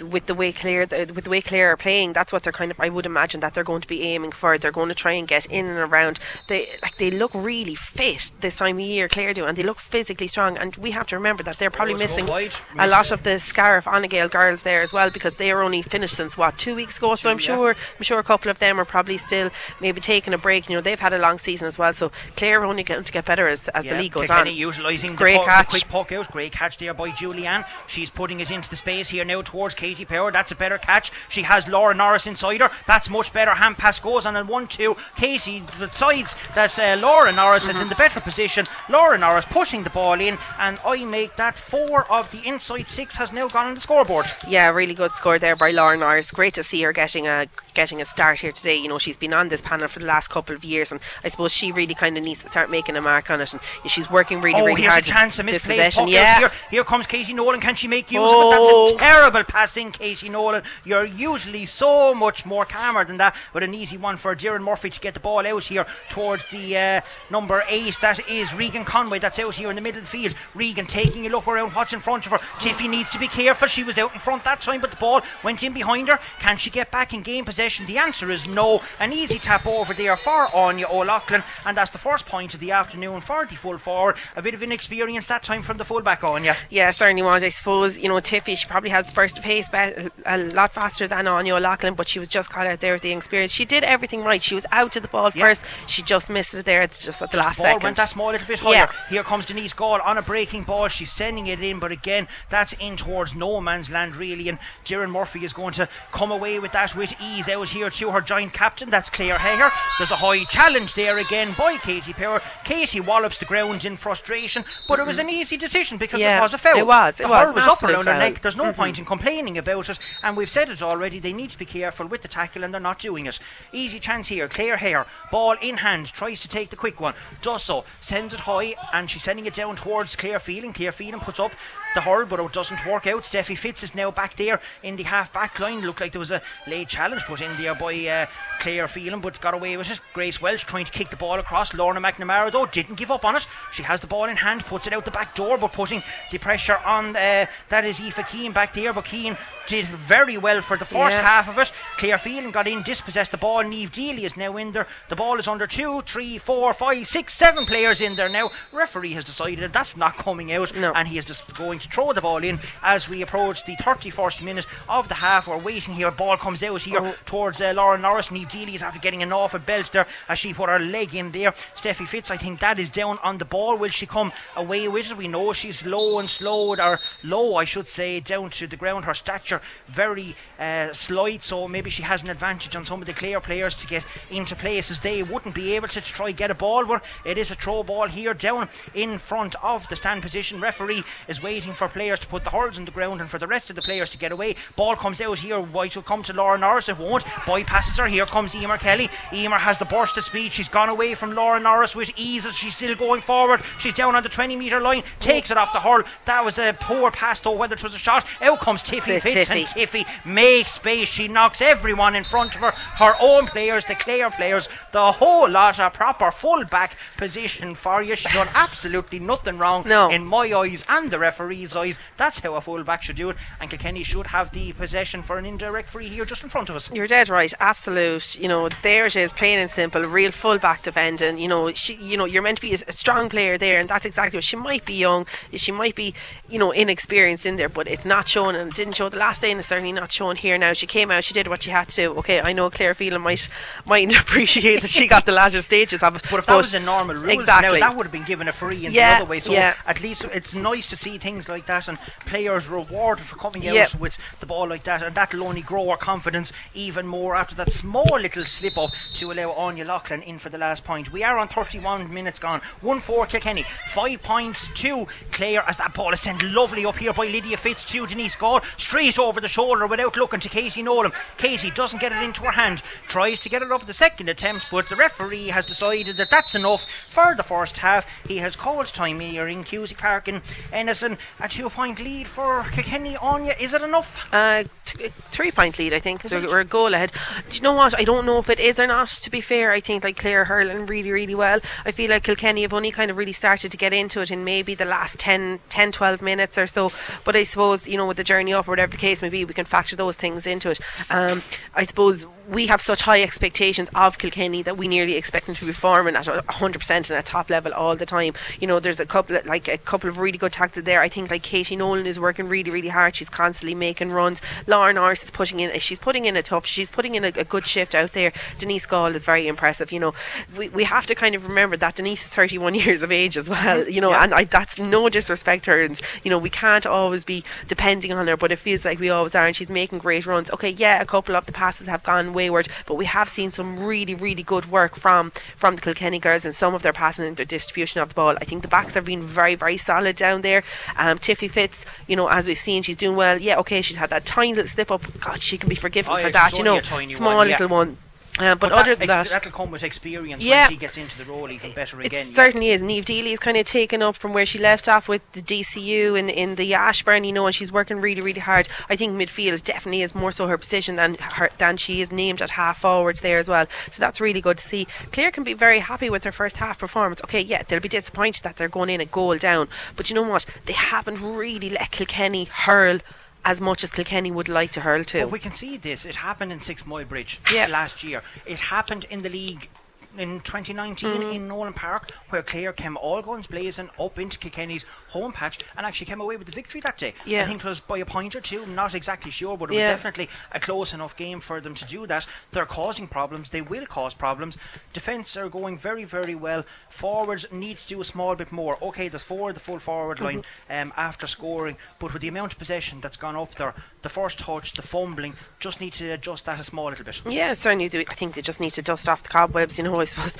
with the way Clare, with the way Clare are playing, that's what they're kind of. I would imagine that they're going to be aiming for. They're going to try and get in and around. They like they look really fit this time of year. Clare do, and they look physically strong. And we have to remember that they're probably Oh, missing a lot of the Scariff Ogonnelloe girls there as well because they are only finished since what two weeks ago. So I'm yeah. sure I'm sure a couple of them are probably still maybe taking a break. You know, they've had a long season as well. So Clare are only going to get better as as the league goes Kilkenny on. utilising Great the, puck, catch. the quick puck out. Great catch there by Julianne. She's putting it into the space here now towards Katie Power. That's a better catch. She has Laura Norris inside her. That's much better. Hand pass goes on and 1 2. Katie decides that uh, Laura Norris is Mm-hmm. in the better position. Laura Norris pushing the ball in, and I make that four of the inside six has now gone on the scoreboard. Yeah, really good score there by Lauren Norris. Great to see her getting a getting a start here today. You know, she's been on this panel for the last couple of years, and I suppose she really kind of needs to start making a mark on it. And she's working really, oh, really here's hard. a chance, a this misplaced possession. Yeah, here. Here comes Katie Nolan. Can she make use Oh. of it? That's a terrible passing, Katie Nolan. You're usually so much more calmer than that, but an easy one for Doireann Murphy to get the ball out here towards the uh, number eight. That is Regan Conway. That's out here in the middle of the field. Regan taking a look around what's in front of her. Tiffy needs to be careful. She was out in front that time, but the ball went in behind her. Can she get back and gain possession? The answer is no. An easy tap over there for Anya O'Loughlin, and that's the first point of the afternoon for the full forward. A bit of inexperience that time from the fullback Anya. yeah, certainly was. I suppose you know Tiffy. She probably has the of pace be- a lot faster than Anya O'Loughlin, but she was just caught out there with the experience. She did everything right. She was out to the ball Yeah. first. She just missed it there. It's just at the last ball second. went that small little bit higher. Yeah. Here comes Denise Gall on a breaking ball. She's sending it in, but again, that's in towards no man's land really. And Doireann Murphy is going to come away with that with ease out here to her joint captain. That's Claire Hehir. There's a high challenge there again by Katie Power. Katie wallops the ground in frustration, but it was mm. an easy decision because Yeah, it was a foul. it was, it the was was up around her neck. There's no mm-hmm. point in complaining about it, and we've said it already. They need to be careful with the tackle, and they're not doing it. Easy chance here. Claire Hehir, ball in hand, tries to take the quick one, does so, sends it high, and she's sending it down towards Claire Phelan. Claire Phelan puts up the hurl, but it doesn't work out. Steffi Fitz is now back there in the half back line. Looked like there was a late challenge put in there by uh, Claire Phelan, but got away with it. Grace Welsh trying to kick the ball across. Lorna McNamara, though, didn't give up on it. She has the ball in hand, puts it out the back door, but putting the pressure on uh, that is Aoife Keane back there. But Keane did very well for the first Yeah. half of it. Claire Phelan got in, dispossessed the ball. Neve Dealey is now in there. The ball is under two, three, four, five, six, seven players in there now. Referee has decided that that's not coming out, No. and he is just going to throw the ball in as we approach the 31st minute of the half. We're waiting here. Ball comes out here Oh. towards uh, Lauren Norris. Neve is after getting an awful belt there as she put her leg in there. Steffi Fitz, I think that is down on the ball. Will she come away with it? We know she's low and slowed, or low, I should say, down to the ground. Her stature very uh, slight, so maybe she has an advantage on some of the clear players to get into places they wouldn't be able to, to try get a ball. But it is a throw ball here down in front of the stand position. Referee is waiting for players to put the hurls in the ground and for the rest of the players to get away. Ball comes out here. White will come to Laura Norris. It won't. Bypasses her. Here comes Emer Kelly. Emer has the burst of speed. She's gone away from Laura Norris with ease as she's still going forward. She's down on the 20 metre line. Takes it off the hurl. That was a poor pass though, whether it was a shot. Out comes Tiffy Fitz and Tiffy makes space. She knocks everyone in front of her. Her own players, the Clare players, the whole lot. A proper full back position for you. She's done absolutely nothing wrong No. in my eyes and the referee's eyes. That's how a fullback should do it. And Kilkenny should have the possession for an indirect free here just in front of us. You're dead right, absolute. You know, there it is, plain and simple, real full back defending. You know, she, you know, you're meant to be a, a strong player there, and that's exactly what she might be young, she might be, you know, inexperienced in there, but it's not shown, and it didn't show the last day, and it's certainly not shown here. Now she came out, she did what she had to do. Okay, I know Claire Phelan might might appreciate that she got the latter stages of it, But if that was the normal rules, exactly. now that would have been given a free in Yeah, the other way. So yeah. at least it's nice to see things like that and players rewarded for coming out Yep. with the ball like that, and that'll only grow our confidence even more after that small little slip up to allow Anya Loughlin in for the last point. We are on 31 minutes gone. 1 4 Kilkenny, 5 points to Clare as that ball is sent lovely up here by Lydia Fitz to Denise Gall, straight over the shoulder without looking to Katie Nolan. Katie doesn't get it into her hand, tries to get it up the second attempt, but the referee has decided that that's enough for the first half. He has called time here in Cusack Park in Enison. A two point lead for Kilkenny. Anya, is it enough? Uh, t- three point lead, I think. So we're a goal ahead. Do you know what? I don't know if it is or not, to be fair. I think like Clare hurling really, really well. I feel like Kilkenny have only kind of really started to get into it in maybe the last 10, 10 12 minutes or so. But I suppose, you know, with the journey up or whatever the case may be, we can factor those things into it. Um, I suppose we have such high expectations of Kilkenny that we nearly expect them to be performing at a 100% and at top level all the time. You know, there's a couple of, like a couple of really good tactics there. I think like Katie Nolan is working really, really hard. She's constantly making runs. Lauren Norris is putting in. She's putting in a tough. She's putting in a, a good shift out there. Denise Gall is very impressive. You know, we, we have to kind of remember that Denise is 31 years of age as well. You know, Yeah. and I, that's no disrespect to her. And you know, we can't always be depending on her, but it feels like we always are. And she's making great runs. Okay, yeah, a couple of the passes have gone wayward, but we have seen some really, really good work from from the Kilkenny girls and some of their passing and their distribution of the ball. I think the backs have been very, very solid down there. Um, Tiffy Fitz, you know, as we've seen, she's doing well. Yeah, okay, she's had that tiny little slip up. God, she can be forgiven Oh, for yeah, that. You know, small one, yeah. little one. Uh, but, But other that, than that, that'll come with experience Yeah. when she gets into the role even better it again. yeah. certainly is. Neve Dealey is kind of taken up from where she left off with the DCU in, in the Ashbourne, you know, and she's working really, really hard. I think midfield definitely is more so her position than her than she is named at half forwards there as well. So that's really good to see. Claire can be very happy with her first half performance. Okay, yeah, they'll be disappointed that they're going in a goal down, but you know what? They haven't really let Kilkenny hurl as much as Kilkenny would like to hurl to. But we can see this. It happened in Sixmilebridge Yeah. last year. It happened in the league in 2019 Mm-hmm. in Nolan Park, where Clare came all guns blazing up into Kilkenny's home patch and actually came away with the victory that day. Yeah. I think it was by a point or two. I'm not exactly sure, but it Yeah. was definitely a close enough game for them to do that. They're causing problems. They will cause problems. Defence are going very, very well. Forwards need to do a small bit more. Okay, there's four the full forward line Mm-hmm. um, after scoring, but with the amount of possession that's gone up there, the first touch, the fumbling, just need to adjust that a small little bit. Yeah, certainly do. I think they just need to dust off the cobwebs. You know, I suppose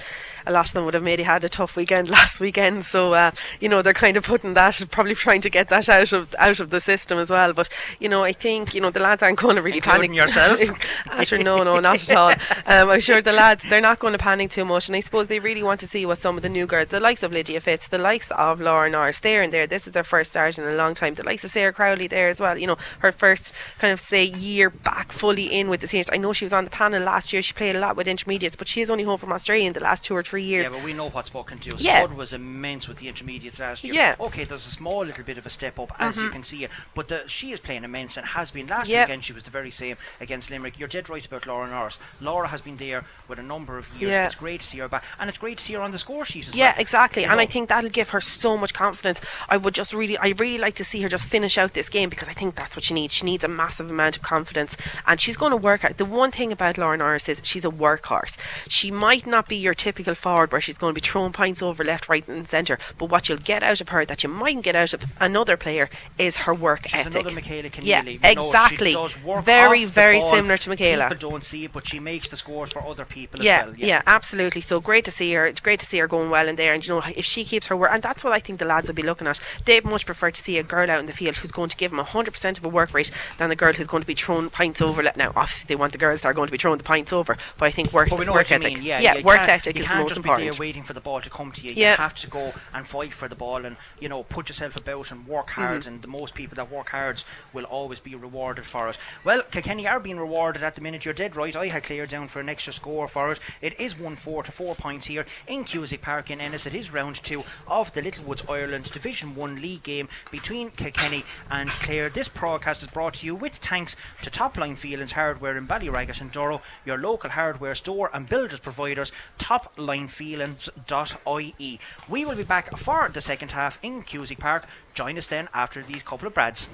a lot of them would have maybe had a tough weekend last weekend, so uh, you know they're kind of putting that, probably trying to get that out of out of the system as well. But you know, I think you know the lads aren't going to really Including panic. yourself? Asher, no, no, not at all. Um, I'm sure the lads they're not going to panic too much, and I suppose they really want to see what some of the new girls, the likes of Lydia Fitz, the likes of Laura Norris, there and there. This is their first start in a long time. The likes of Sarah Crowley there as well. You know, her first kind of say year back fully in with the seniors. I know she was on the panel last year. She played a lot with intermediates, but she is only home from Australia in the last two or three years. Yeah, but we know what Spock can do. Yeah. Spud was immense with the intermediates last year. Yeah. Mm-hmm. Okay, there's a small little bit of a step up as you can see it, but the, she is playing immense and has been last Yeah. weekend. She was the very same against Limerick. You're dead right about Laura Norris. Laura has been there with a number of years. Yeah. It's great to see her back, and it's great to see her on the score sheet as Yeah, well. exactly. You And I think that'll give her so much confidence. I would just really, I really like to see her just finish out this game because I think that's what she needs. She needs a massive amount of confidence, and she's going to work out. The one thing about Lauren Norris is she's a workhorse. She might not be your typical forward where she's going to be throwing points over left, right, and centre. But what you'll get out of her that you mightn't get out of another player is her work She's ethic. another Michaela Keneally. Yeah, exactly. She does work very, very ball. similar to Michaela. People don't see it, but she makes the scores for other people yeah, as well. yeah, absolutely. So great to see her. It's great to see her going well in there. And you know, if she keeps her work, and that's what I think the lads will be looking at. They'd much prefer to see a girl out in the field who's going to give them hundred percent of a work rate than the girl who's going to be throwing pints over. Now, obviously, they want the girls that are going to be throwing the pints over. But I think work, But we know work ethic. Yeah, yeah, you work ethic You is the can't most just important. be there waiting for the ball to come to you. Yeah. You have to go and fight for the ball and you know put yourself about and work hard. Mm-hmm. And the most people that work hard will always be rewarded for it. Well, Kilkenny are being rewarded at the minute. You're dead right. I had Clare down for an extra score for it. It is one four to four points here in Cusack Park in Ennis. It is round two of the Littlewoods Ireland Division One league game between Kilkenny and Clare. This broadcast is brought to you with thanks to Top Line Phelans Hardware in Ballyragget and Durrow, your local hardware store and builders providers, toplinephelans.ie. We will be back for the second half in Cusack Park. Join us then after these couple of brads.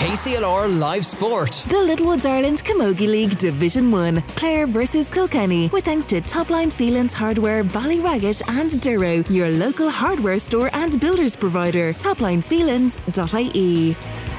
KCLR Live Sport. The Littlewoods Ireland Camogie League Division 1. Clare versus Kilkenny. With thanks to Topline Phelans Hardware, Ballyragget and Durrow, your local hardware store and builders provider. Toplinephelans.ie.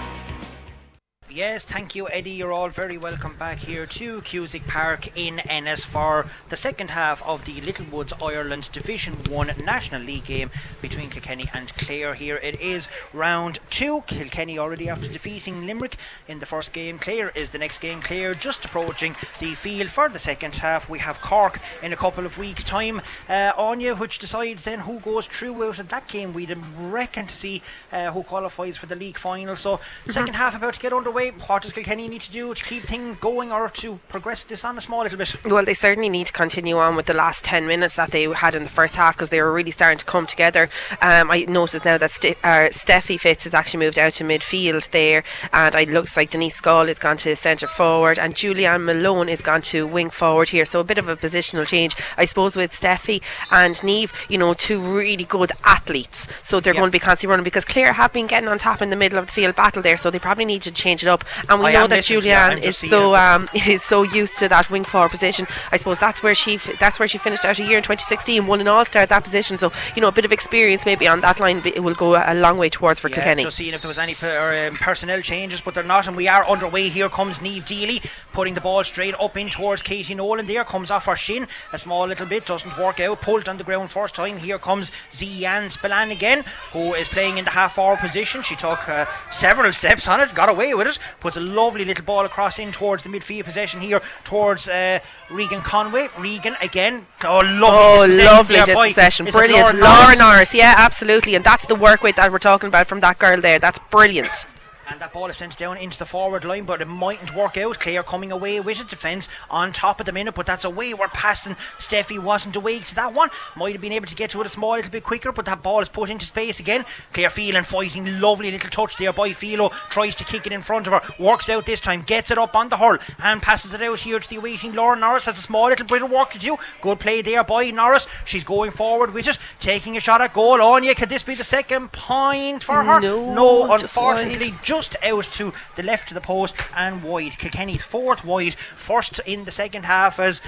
Yes, thank you, Eddie. You're all very welcome back here to Cusack Park in Ennis for the second half of the Littlewoods Ireland Division 1 National League game between Kilkenny and Clare. Here it is round two. Kilkenny already after defeating Limerick in the first game. Clare is the next game. Clare just approaching the field for the second half. We have Cork in a couple of weeks' time. Uh, Anya, which decides then who goes through out of that game. We'd reckon to see uh, who qualifies for the league final. So, second half about to get underway. What does Kilkenny need to do to keep things going or to progress this on a small little bit? Well, they certainly need to continue on with the last 10 minutes that they had in the first half because they were really starting to come together. Um, I noticed now that Ste- uh, Steffi Fitz has actually moved out to midfield there, and it looks like Denise Gall has gone to centre forward, and Julianne Malone is gone to wing forward here. So a bit of a positional change, I suppose, with Steffi and Neve, you know, two really good athletes. So they're Yeah. going to be constantly running because Clare have been getting on top in the middle of the field battle there, so they probably need to change it up. And we I know that listening to you, I'm Julianne is so um, is so used to that wing forward position. I suppose that's where she f- that's where she finished out a year in 2016, won an All Star at that position. So you know a bit of experience maybe on that line b- will go a a long way towards for Yeah, Kilkenny. just seeing if there was any per, um, personnel changes, but they're not, and we are underway. Here comes Neve Deely putting the ball straight up in towards Katie Nolan. There comes off her shin a small little bit, doesn't work out. Pulled on the ground first time. Here comes Zian Spillane again, who is playing in the half forward position. She took uh, several steps on it, got away with it, puts a lovely little ball across in towards the midfield possession here towards uh, Regan Conway. Regan again, oh lovely, Oh, lovely there by- dispossession. is it Brilliant. Lauren Laura Norris? Norris. Yeah, absolutely. And that's the work rate that we're talking about from that girl there. That's brilliant. And that ball is sent down into the forward line, but it mightn't work out. Clare coming away with it. Defence on top at the minute, but that's a We're passing. Steffi wasn't awake to that one. Might have been able to get to it a small little bit quicker, but that ball is put into space again. Clare Phelan fighting, lovely little touch there by Philo. Tries to kick it in front of her, works out this time, gets it up on the hurl, and passes it out here to the awaiting Lauren Norris. Has a small little bit of work to do. Good play there by Norris. She's going forward with it, taking a shot at goal. Anya, could this be the second point for her? No, no unfortunately just out to the left of the post and wide. Kilkenny's fourth wide, first in the second half as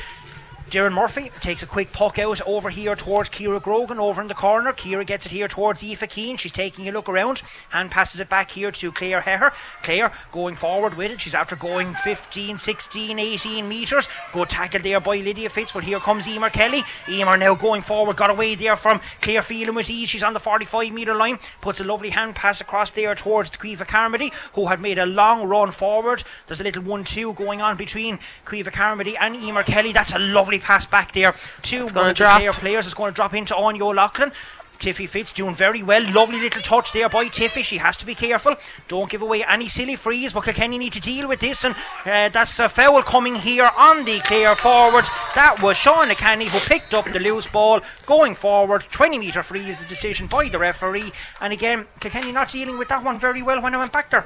Doireann Murphy takes a quick puck out over here towards Kira Grogan over in the corner. Kira gets it here towards Aoife Keane. She's taking a look around and passes it back here to Claire Hehir. Claire going forward with it. She's after going 15, 16, 18 metres. Good tackle there by Lydia Fitz, but here comes Emer Kelly. Emer now going forward, got away there from Claire Phelan with ease. She's on the 45 metre line, puts a lovely hand pass across there towards Caoimhe Carmody, who had made a long run forward. There's a little 1 2 going on between Caoimhe Carmody and Emer Kelly. That's a lovely pass back there to one of the. Clare players. It's going to drop into Anya O'Loughlin. Tiffy Fitz doing very well. Lovely little touch there by Tiffy. She has to be careful. Don't give away any silly frees. But Kilkenny need to deal with this. And uh, that's the foul coming here on the Clare forwards. That was Sean Kenny who picked up the loose ball going forward. 20 metre free is the decision by the referee. And again, Kilkenny not dealing with that one very well when I went back there.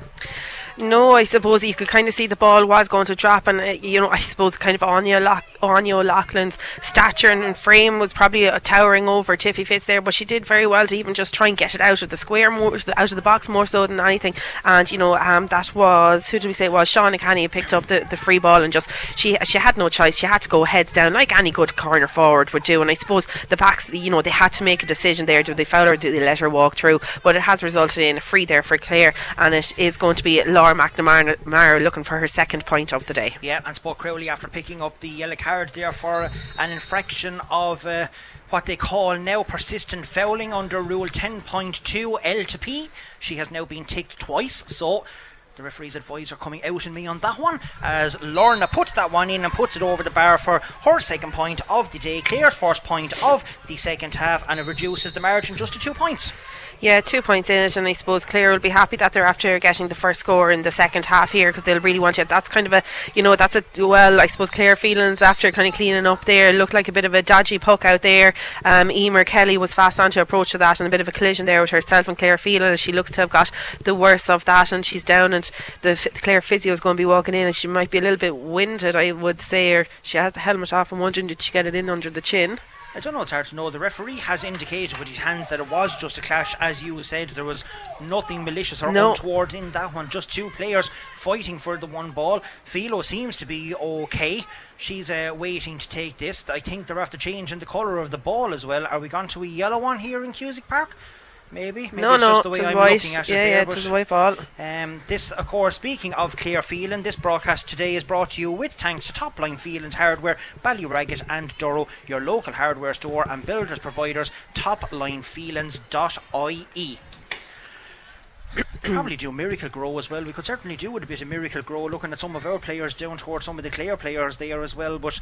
No, I suppose you could kind of see the ball was going to drop, and uh, you know, I suppose kind of Anya, Lock- Anya stature and frame was probably uh, towering over Tiffy Fitz there, but she did very well to even just try and get it out of the square, more out of the box more so than anything. And you know, um, that was who did we say it was Sean who picked up the, the free ball and just she she had no choice. She had to go heads down like any good corner forward would do. And I suppose the backs, you know, they had to make a decision there. Do they foul her? Do they let her walk through? But it has resulted in a free there for Clare, and it is going to be Laura McNamara looking for her second point of the day. Yeah, and Spoke Crowley after picking up the yellow card there for an infraction of uh, what they call now persistent fouling under Rule 10.2 L to P. She has now been ticked twice, so The referee's advice are coming out in me on that one as Lorna puts that one in and puts it over the bar for her second point of the day. Clare's first point of the second half, and it reduces the margin just to two points. Yeah, two points in it, and I suppose Clare will be happy that they're after getting the first score in the second half here because they'll really want it. That's kind of a, you know, that's a well, I suppose Claire Phelan's after kind of cleaning up there looked like a bit of a dodgy puck out there. Um, Emer Kelly was fast on to approach to that, and a bit of a collision there with herself and Clare Phelan she looks to have got the worst of that, and she's down, and the, the Clare physio is going to be walking in, and she might be a little bit winded, I would say, or she has the helmet off. I'm wondering did she get it in under the chin? I don't know, it's hard to know. The referee has indicated with his hands that it was just a clash, as you said. There was nothing malicious or No. untoward in that one. Just two players fighting for the one ball. Philo seems to be okay. She's uh, waiting to take this. I think they're after changing the colour of the ball as well. Are we going to a yellow one here in Cusack Park? Maybe. Maybe no, it's no, just the way I'm looking at yeah, it there. yeah, it but- was a white ball. um, this, of course, speaking of Clare Phelan, this broadcast today is brought to you with thanks to Top Line Phelan's Hardware, Ballyragget and Durrow, your local hardware store and builders providers, toplinephelans.ie. Probably do Miracle Grow as well. We could certainly do with a bit of Miracle Grow, looking at some of our players down towards some of the Clare players there as well. But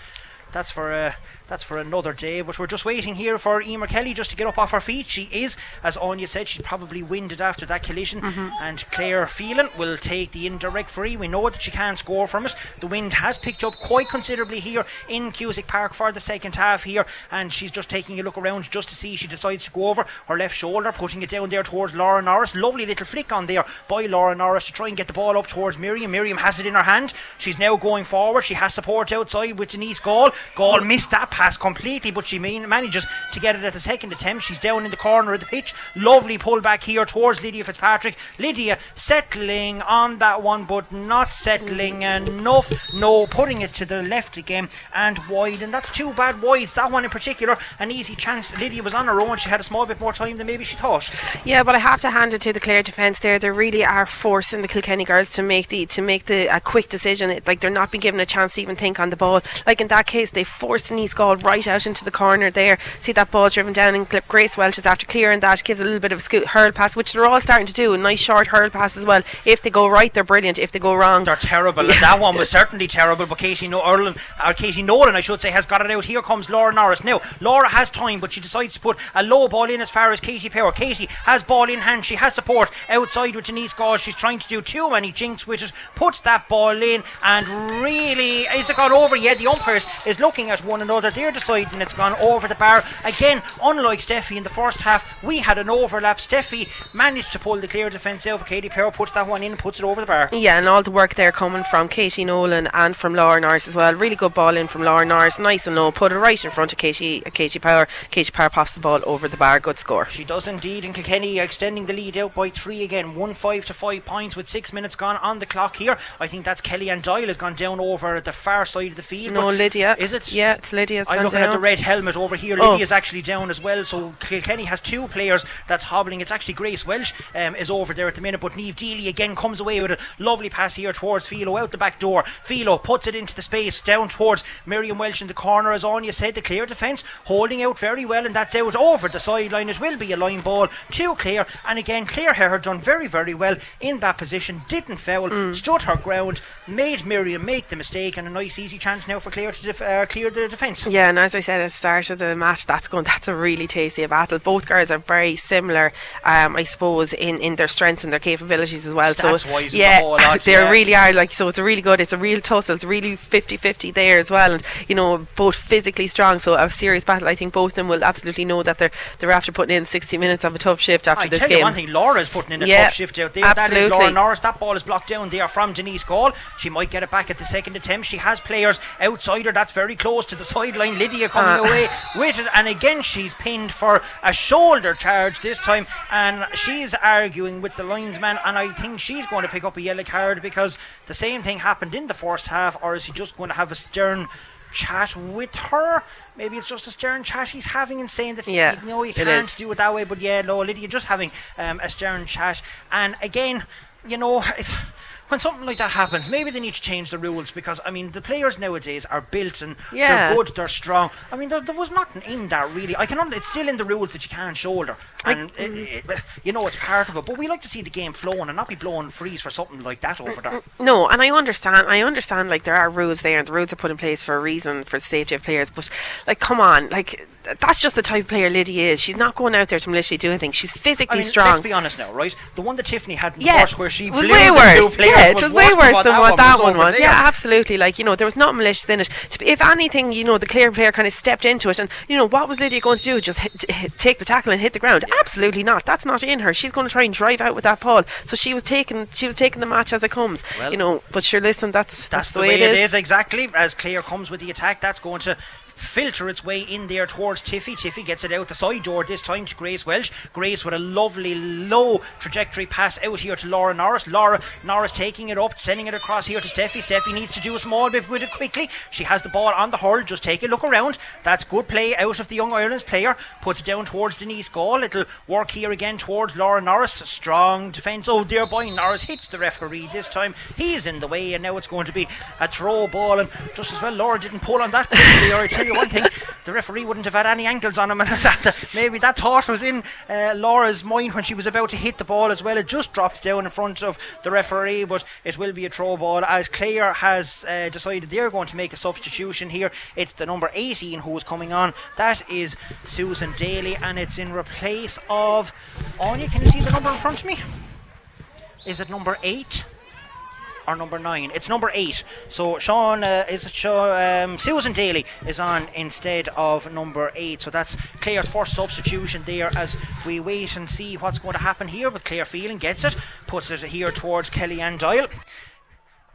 that's for uh, that's for another day. But we're just waiting here for Emer Kelly just to get up off her feet. She is, as Anya said, she's probably winded after that collision. And Claire Phelan will take the indirect free. We know that she can't score from it. The wind has picked up quite considerably here in Cusack Park for the second half here, and she's just taking a look around just to see. If she decides to go over her left shoulder, putting it down there towards Laura Norris. Lovely little flick on there by Laura Norris to try and get the ball up towards Miriam. Miriam has it in her hand. She's now going forward. She has support outside with Denise Gall. Gall missed that pass completely, but she man- manages to get it at the second attempt. She's down in the corner of the pitch. Lovely pull back here towards Lydia Fitzpatrick. Lydia settling on that one, but not settling enough. No, putting it to the left again and wide, and that's two bad wides. That one in particular, an easy chance. Lydia was on her own. She had a small bit more time than maybe she thought. Yeah, but I have to hand it to the Clare defence there. They really are forcing the Kilkenny girls to make the to make the a quick decision. It, like they're not being given a chance to even think on the ball. Like in that case, they forced Denise Gall right out into the corner there. See that ball driven down, and Grace Welsh is after clearing that, gives a little bit of a scoot hurl pass, which they're all starting to do. A nice short hurl pass as well. If they go right, they're brilliant. If they go wrong, They're terrible, and that one was certainly terrible. But Katie no- or uh, Katie Nolan, I should say, has got it out. Here comes Laura Norris. Now Laura has time, but she decides to put a low ball in as far as Katie Power. Katie has ball in hand. She has support outside with Denise Gall. She's trying to do too many jinks with it. Puts that ball in, and really, is it gone over? Yeah, the umpires is looking at one another. They're deciding it's gone over the bar again. Unlike Steffi in the first half, we had an overlap. Steffi managed to pull the clear defence out, but Katie Power puts that one in and puts it over the bar. Yeah, and all the work there coming from Katie Nolan and from Laura Norris as well. Really good ball in from Laura Norris, nice and low. Put it right in front of Katie Katie Power. Katie Power pops the ball over the bar. Good score. She does indeed, and Kilkenny extending the lead out by three again, one five to five points with six minutes gone on the clock here. I think that's Kellyanne Doyle has gone down over the far side of the field. No, Lydia. Is it? Yeah, it's Lydia's I'm looking down. at the red helmet over here. Oh. Lydia's actually down as well. So Kilkenny has two players that's hobbling. It's actually Grace Welsh um, is over there at the minute, but Neve Deely again comes away with a lovely pass here towards Philo out the back door. Philo puts it into the space down towards Miriam Welsh in the corner. As Anya said, the clear defence holding out very well, and that's out over the sideline. It will be a line ball to Clare, and again Claire Hehir done very very well in that position. Didn't foul, Mm. stood her ground, made Miriam make the mistake, and a nice easy chance now for Clare to def- uh, clear the defence. Yeah, and as I said at the start of the match, that's going. That's a really tasty battle. Both girls are very similar, um, I suppose, in, in their strengths and their capabilities as well. Stats-wise so yeah, lot, they yeah. really are. Like so, it's a really good. It's a real tussle. It's really 50-50 there as well, and you know both physically strong. So a serious battle. I think both of them will absolutely know that they're they're after putting in sixty minutes of a tough shift after I this tell game. you one thing, Laura's putting in a Yeah, tough shift out there. That is Laura absolutely. Norris. That ball is blocked down there from Denise Gall. She might get it back at the second attempt. She has players outside her. That's very close to the sideline. Lydia coming Ah. away with it, and again she's pinned for a shoulder charge this time, and she's arguing with the linesman, and I think she's going to pick up a yellow card because the same thing happened in the first half, or is he just going to have a stern? Chat with her. Maybe it's just a stern chat he's having and saying that Yeah, you know you can't is. do it that way. But yeah, no, Lydia just having um, a stern chat. And again, you know, it's when something like that happens, maybe they need to change the rules because I mean the players nowadays are built and Yeah. they're good, they're strong. I mean there, there was nothing in that really. I can under, it's still in the rules that you can't shoulder, and it, it, you know it's part of it. But we like to see the game flowing and not be blowing freeze for something like that over there. No, and I understand. I understand. Like there are rules there, and the rules are put in place for a reason for the safety of players. But like, come on, like that's just the type of player Lydia is. She's not going out there to maliciously do anything. She's physically I mean, strong. let's be honest now, right? The one that Tiffany had in the yeah, first where she it was way worse. Yeah, it was way worse than what that one was. there. Yeah, absolutely. Like you know, there was not malicious in it. If anything, you know, the clear player kind of stepped into it, and you know, what was Lydia going to do? Just hit, t- hit, take the tackle and hit the ground? Absolutely not. That's not in her. She's going to try and drive out with that ball. So she was taking, she was taking the match as it comes. Well, you know, but sure, listen, that's That's the way it is. exactly. As Clare comes with the attack, that's going to filter its way in there towards Tiffy. Tiffy gets it out the side door this time to Grace Welsh. Grace with a lovely low trajectory pass out here to Laura Norris. Laura Norris taking it up, sending it across here to Steffi. Steffi needs to do a small bit with it quickly. She has the ball on the hurl. Just take a look around. That's good play out of the Young Ireland's player. Puts it down towards Denise Gall. It'll work here again towards Laura Norris. Strong defence. Oh dear boy, Norris hits the referee this time. He's in the way, and now it's going to be a throw ball. And just as well, Laura didn't pull on that quickly. Or tell you one thing, the referee wouldn't have had any ankles on him, and that, maybe that thought was in uh, Laura's mind when she was about to hit the ball as well. It just dropped down in front of the referee, but it will be a throw ball as Clare has uh, decided they're going to make a substitution here. It's the number 18 who is coming on. That is Susan Daly, and it's in replace of Anya. Can you see the number in front of me? Is it number eight? Or number nine. It's number eight. So Sean uh, is Sean, um, Susan Daly is on instead of number eight. So that's Clare's first substitution there as we wait and see what's going to happen here. But Claire Phelan gets it, puts it here towards Kellyanne Doyle.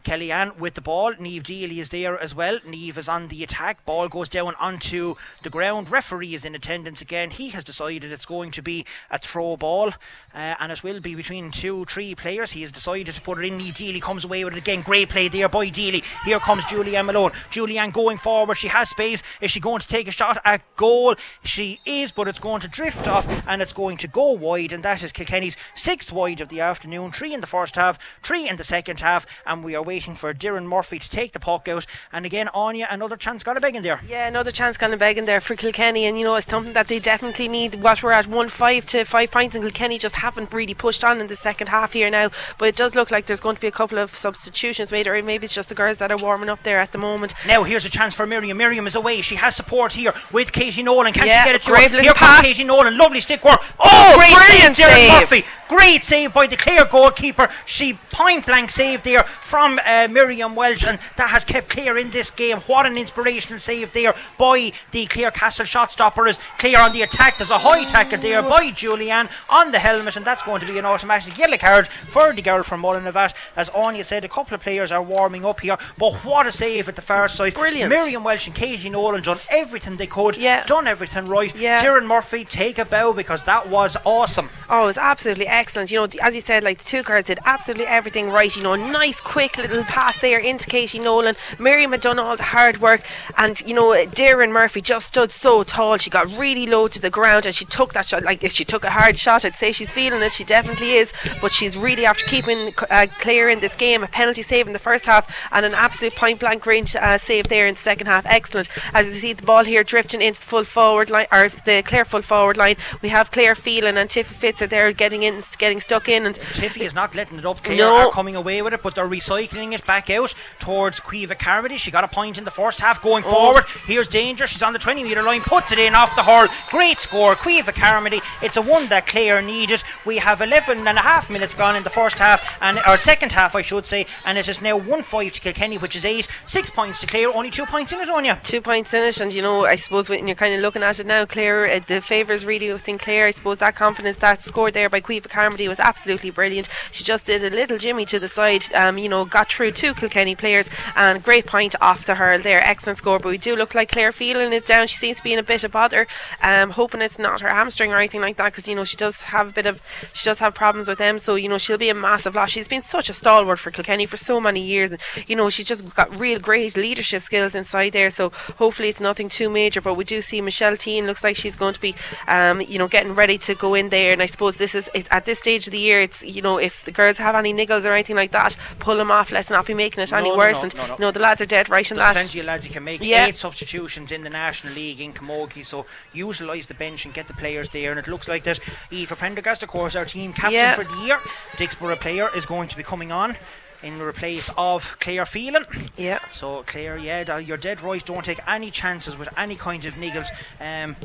Kellyanne with the ball. Neve Dealey is there as well. Neve is on the attack. Ball goes down onto the ground. Referee is in attendance again. He has decided it's going to be a throw ball, uh, and it will be between two, three players. He has decided to put it in. Neve Dealey comes away with it again. Great play there by Dealey. Here comes Julianne Malone. Julianne going forward. She has space. Is she going to take a shot at goal? She is, but it's going to drift off and it's going to go wide, and that is Kilkenny's sixth wide of the afternoon. Three in the first half, three in the second half, and we are waiting for Doireann Murphy to take the puck out. And again, Anya, another chance got a beg in there. Yeah, another chance kind of begging there for Kilkenny, and you know it's something that they definitely need. What we're at one five to five points, and Kilkenny just haven't really pushed on in the second half here now. But it does look like there's going to be a couple of substitutions made, or maybe it's just the girls that are warming up there at the moment. Now here's a chance for Miriam. Miriam is away. She has support here with Katie Nolan. Can Yeah, she get it to her? Here pass. comes Katie Nolan. Lovely stick work. Oh, Oh, great brilliant save, Darren. Murphy. Great save by the Clare goalkeeper. She point blank saved there from uh, Miriam Welsh, and that has kept Clare in this game. What an inspirational save there by the Clarecastle shot stopper. Is Clare on the attack? There's a high tackle there by Julianne on the helmet, and that's going to be an automatic yellow card for the girl from Mullinavat. As Anya said, a couple of players are warming up here, but what a save at the far side. Brilliant. Miriam Welsh and Katie Nolan done everything they could, Yeah. done everything right. Yeah. Doireann Murphy, take a bow because that was awesome. Oh, it was absolutely excellent. You know, as you said, like the two girls did absolutely everything right. You know, nice, quick little pass there into Katie Nolan. Miriam had done all the hard work, and you know, Doireann Murphy just stood so tall. She got really low to the ground, and she took that shot. Like if she took a hard shot, I'd say she's feeling it. She definitely is. But she's really after keeping uh, clear in this game. A penalty save in the first half, and an absolute point blank range uh, save there in the second half. Excellent. As you see the ball here drifting into the full forward line, or the Clare full forward line, we have Claire Phelan and Tiffy Fitz are there getting in, getting stuck in, and Tiffy is not letting it up. Clare No. are coming away with it, but they're recycling it back out towards Caoimhe Carmody. She got a point in the first half going Oh. forward. Here's danger. She's on the 20 metre line, puts it in off the hurl. Great score. Caoimhe Carmody. It's a one that Clare needed. We have 11 and a half minutes gone in the first half, and or second half, I should say, and it is now 1 5 to Kilkenny, which is 8. 6 points to Clare, only 2 points in it, Anya. two points in it, and you know, I suppose when you're kind of looking at it now, Claire, uh, the favours really within Claire. I suppose that confidence that scored there by Quiva Carmody was absolutely brilliant. She just did a little Jimmy to the side, um, you know, got through two Kilkenny players and great point off the hurl there. Excellent score, but we do look like Claire Phelan is down. She seems to be in a bit of bother. Um, hoping it's not her hamstring or anything like that because you know she does have a bit of she does have problems with them. So you know she'll be a massive loss. She's been such a stalwart for Kilkenny for so many years, and you know she's just got real great leadership skills inside there. So hopefully it's nothing too major. But we do see Michelle Teehan looks like she's going to be um, you know getting ready to go in there. And I suppose this is it, at this stage of the year. It's you know if the girls have any niggles or anything like that, pull them off. Let's not be making it No, any no, worse. no, and no, no. you know the lads are dead right in There's that. plenty of lads you can make Yeah. eight substitutions in the National League in Camogie, so utilise the bench and get the players there. And it looks like that Aoife Prendergast, of course, our team captain Yeah. for the year, Dicksboro player, is going to be coming on in the replace of Claire Phelan. Yeah. So Claire, yeah, you're dead right. Don't take any chances with any kind of niggles. Um,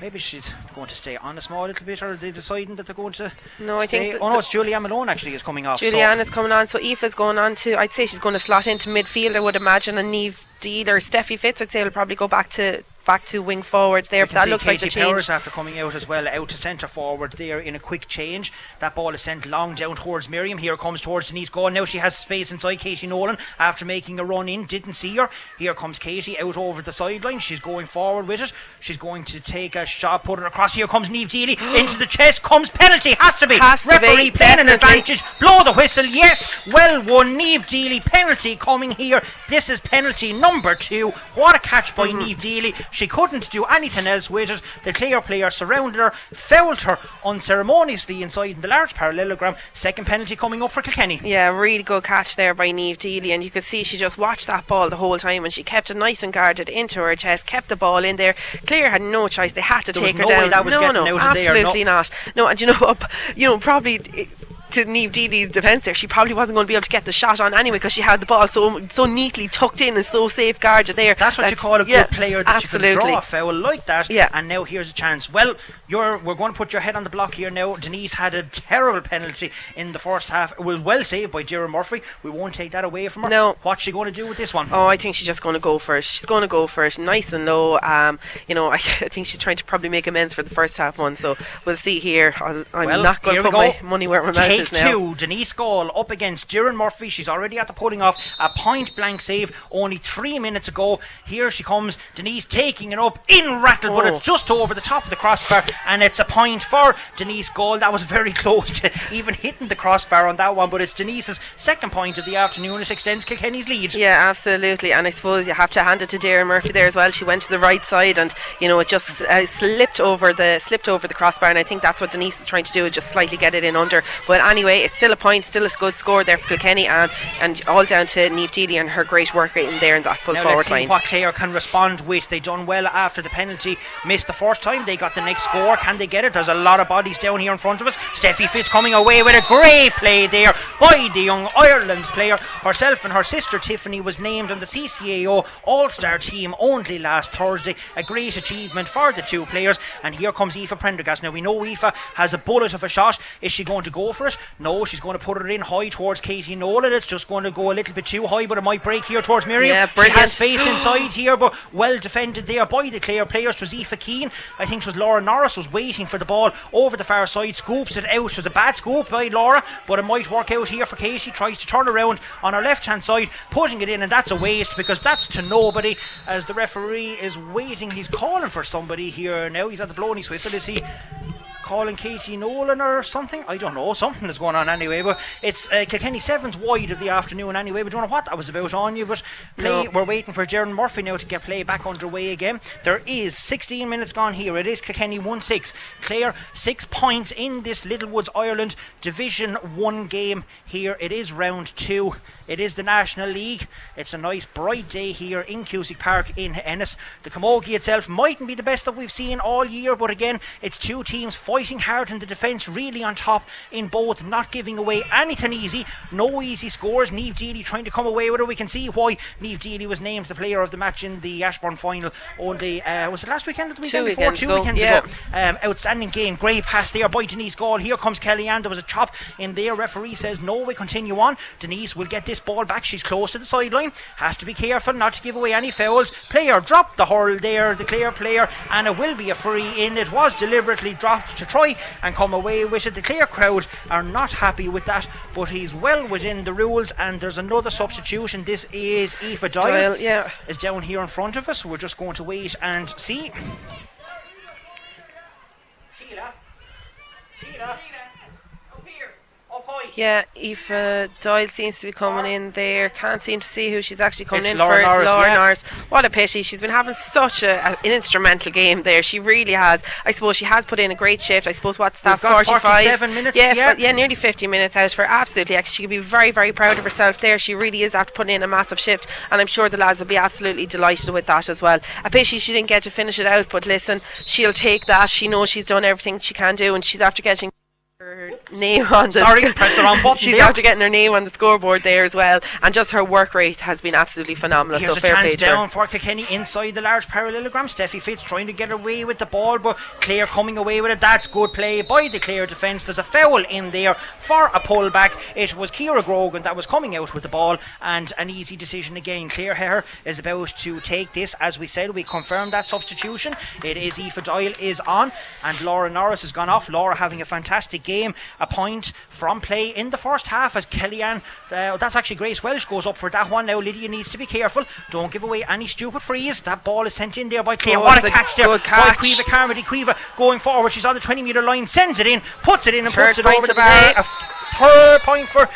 Maybe she's going to stay on a small little bit, or are they deciding that they're going to? No, I think oh no, it's Julianne Malone actually is coming off. so- Julianne is coming on, so Aoife's going on to. I'd say she's going to slot into midfield. I would imagine, and Neve Deal or Steffi Fitz. I'd say will probably go back to back to wing forwards there. But that looks like the Katie change. Powers after coming out as well, out to centre forward there in a quick change. That ball is sent long down towards Miriam. Here comes towards Denise Gall. Now she has space inside Katie Nolan after making a run in. Didn't see her. Here comes Katie out over the sideline. She's going forward with it. She's going to take a shot, put it across. Here comes Neve Deely into the chest. Comes penalty. Has to be. Has to Referee be, playing an advantage. Blow the whistle. Yes, well won. Neve Deely penalty coming here. This is penalty number two. What a catch by mm-hmm. Neve Deely. She couldn't do anything else with it. The clear player surrounded her, fouled her unceremoniously inside in the large parallelogram. Second penalty coming up for Kilkenny. Yeah, really good catch there by Neve Deely, and you could see she just watched that ball the whole time, and she kept it nice and guarded into her chest, kept the ball in there. Claire had no choice; they had to There take her no way down. that was no, getting no, out of there, no. absolutely not. No, and you know, you know, probably. eh, to Neve Deely's defence there, she probably wasn't going to be able to get the shot on anyway because she had the ball so so neatly tucked in and so safeguarded there. That's what you call a good player that absolutely. you can draw a foul like that. Yeah. And now here's a chance. Well, you're we're going to put your head on the block here now. Denise had a terrible penalty in the first half. It was well saved by Doireann Murphy. We won't take that away from her. No. What's she going to do with this one? Oh, I think she's just going to go for it. She's going to go for it, nice and low. Um, you know, I, I think she's trying to probably make amends for the first half one. So we'll see here. I'll, I'm Well, not going to put my money where my mouth Take now. two. Denise Gall up against Doireann Murphy. She's already at the putting off. A point blank save only three minutes ago. Here she comes. Denise taking it up in rattle, but Oh. it's just over the top of the crossbar, and it's a point for Denise Gall. That was very close to even hitting the crossbar on that one, but it's Denise's second point of the afternoon. It extends Kilkenny's lead. Yeah, absolutely. And I suppose you have to hand it to Doireann Murphy there as well. She went to the right side, and you know it just uh, slipped over the slipped over the crossbar. And I think that's what Denise is trying to do, is just slightly get it in under. But anyway, it's still a point, still a good score there for Kilkenny, and and all down to Neve Deely and her great work in there in that full Now forward let's see line. what Clare can respond with. They done well after the penalty. Missed the first time. They got the next score. Can they get it? There's a lot of bodies down here in front of us. Steffi Fitz coming away with a great play there by the young Ireland's player. Herself and her sister Tiffany was named on the CCAO All-Star team only last Thursday. A great achievement for the two players. And here comes Aoife Prendergast. Now we know Aoife has a bullet of a shot. Is she going to go for it? No, she's going to put it in high towards Katie Nolan. It's just going to go a little bit too high, but it might break here towards Miriam. Yeah, She brilliant. has space inside here, but well defended there by the Clare players. It was Aoife Keane. I think it was Laura Norris was waiting for the ball over the far side, scoops it out. It was a bad scoop by Laura, but it might work out here for Katie. Tries to turn around on her left hand side, putting it in, and that's a waste because that's to nobody. As the referee is waiting, he's calling for somebody here now. He's at the blowing his whistle. Is he? Calling Katie Nolan or something. I don't know. Something is going on anyway. But it's uh, Kilkenny seventh wide of the afternoon anyway. We don't know what that was about on you. But play. No. We're waiting for Doireann Murphy now to get play back underway again. There is 16 minutes gone here. It is Kilkenny one six. Clare six points in this Littlewoods Ireland Division One game. Here it is round two. It is the National League. It's a nice bright day here in Cusack Park in Ennis. The Camogie itself mightn't be the best that we've seen all year, but again, it's two teams fighting hard in the defence, really on top in both, not giving away anything easy. No easy scores. Neve Deely trying to come away with it. We can see why Neve Deely was named the player of the match in the Ashbourne final only, uh, was it last weekend or the Two weekend before? weekends Two ago, weekends yeah. ago. Um, outstanding game. Great pass there by Denise Gall. Here comes Kellyanne. There was a chop in there. Referee says no. We continue on. Denise will get this ball back. She's close to the sideline. Has to be careful not to give away any fouls. Player dropped the hurl there. The clear player, and it will be a free in. It was deliberately dropped to try and come away with it. The Clare crowd are not happy with that, but he's well within the rules. And there's another substitution. This is Aoife Doyle, Doyle, yeah. is down here in front of us. We're just going to wait and see. Sheila, Sheila, Yeah, Aoife Doyle seems to be coming in there. Can't seem to see who she's actually coming It's in Laura first. Norris, Laura yeah. Norris. What a pity. She's been having such a, a- an instrumental game there. She really has. I suppose she has put in a great shift. I suppose what's that? We've got 45 47 minutes, Yeah, yeah. f- yeah, nearly 50 minutes out for absolutely. Actually, she could be very, very proud of herself there. She really is after putting in a massive shift, and I'm sure the lads will be absolutely delighted with that as well. A pity she didn't get to finish it out, but listen, she'll take that. She knows she's done everything she can do, and she's after getting her name on the Sorry, pressed the wrong button She's there. after getting her name on the scoreboard there as well, and just her work rate has been absolutely phenomenal. Here's so a fair play chance her. down for Kilkenny inside the large parallelogram. Steffi Fitz trying to get away with the ball, but Clare coming away with it. That's good play by the Clare defence. There's a foul in there for a pullback. It was Kira Grogan that was coming out with the ball, and an easy decision again. Claire Hehir is about to take this. As we said, we confirmed that substitution. It is Aoife Doyle is on, and Laura Norris has gone off. Laura having a fantastic game. A point from play in the first half as Kellyanne, uh, that's actually Grace Welsh goes up for that one. Now Lydia needs to be careful. Don't give away any stupid frees. That ball is sent in there by Clare. Oh, what a catch there good by catch. Caoimhe Carmody. Caoimhe going forward. She's on the 20 metre line, sends it in, puts it in, and Third puts it over the bar. Day. A f- third point for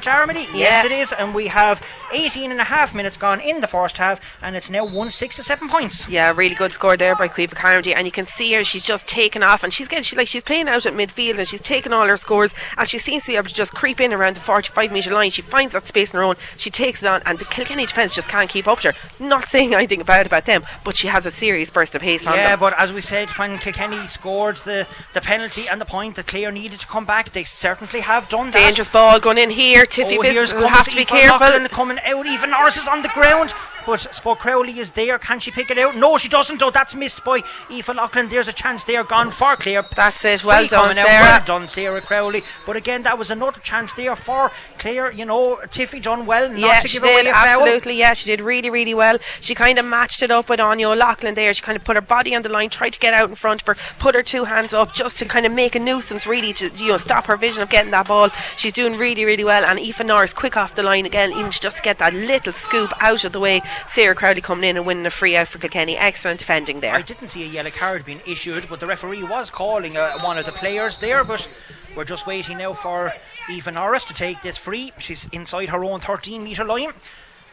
Carmody. Yes, Yeah. it is. And we have 18 and a half minutes gone in the first half, and it's now 1 6 to 7 points. Yeah, really good score there by Caoimhe Carmody, and you can see her. She's just taken off, and she's getting she, like she's playing out at midfield, and she's taking all her scores, and she seems to be able to just creep in around the 45 metre line. She finds that space on her own, she takes it on, and the Kilkenny defence just can't keep up to her. Not saying anything bad about them, but she has a serious burst of pace on her. Yeah, but as we said, when Kilkenny scored the, the penalty and the point that Clare needed to come back, they certainly have done that. Dangerous ball going in here. Tiffy Oh, will have to be careful. Loughlin coming out. Even Norris is on the ground. But Spud Crowley is there. Can she pick it out? No, she doesn't. Though that's missed by Aoife Loughlin. There's a chance there gone for Clare. That's it. Well done. Sarah. Well done, Sarah Crowley. But again, that was another chance there for Clare. You know, Tiffy done well not yeah, to she give away did a foul. absolutely. Yeah, she did really, really well. She kind of matched it up with Anya O'Loughlin there. She kind of put her body on the line, tried to get out in front of her, put her two hands up just to kind of make a nuisance, really, to you know stop her vision of getting that ball. She's doing really, really well. And Aoife Norris quick off the line again, even just to get that little scoop out of the way. Sarah Crowley coming in and winning a free out for Kilkenny. Excellent defending there. I didn't see a yellow card being issued, but the referee was calling uh, one of the players there. But we're just waiting now for Aoife Norris to take this free. She's inside her own 13 metre line.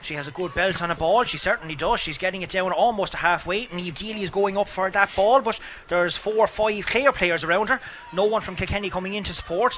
She has a good belt on a ball. She certainly does. She's getting it down almost a halfway. And Eve Dealey is going up for that ball, but there's four or five Clare players around her. No one from Kilkenny coming in to support.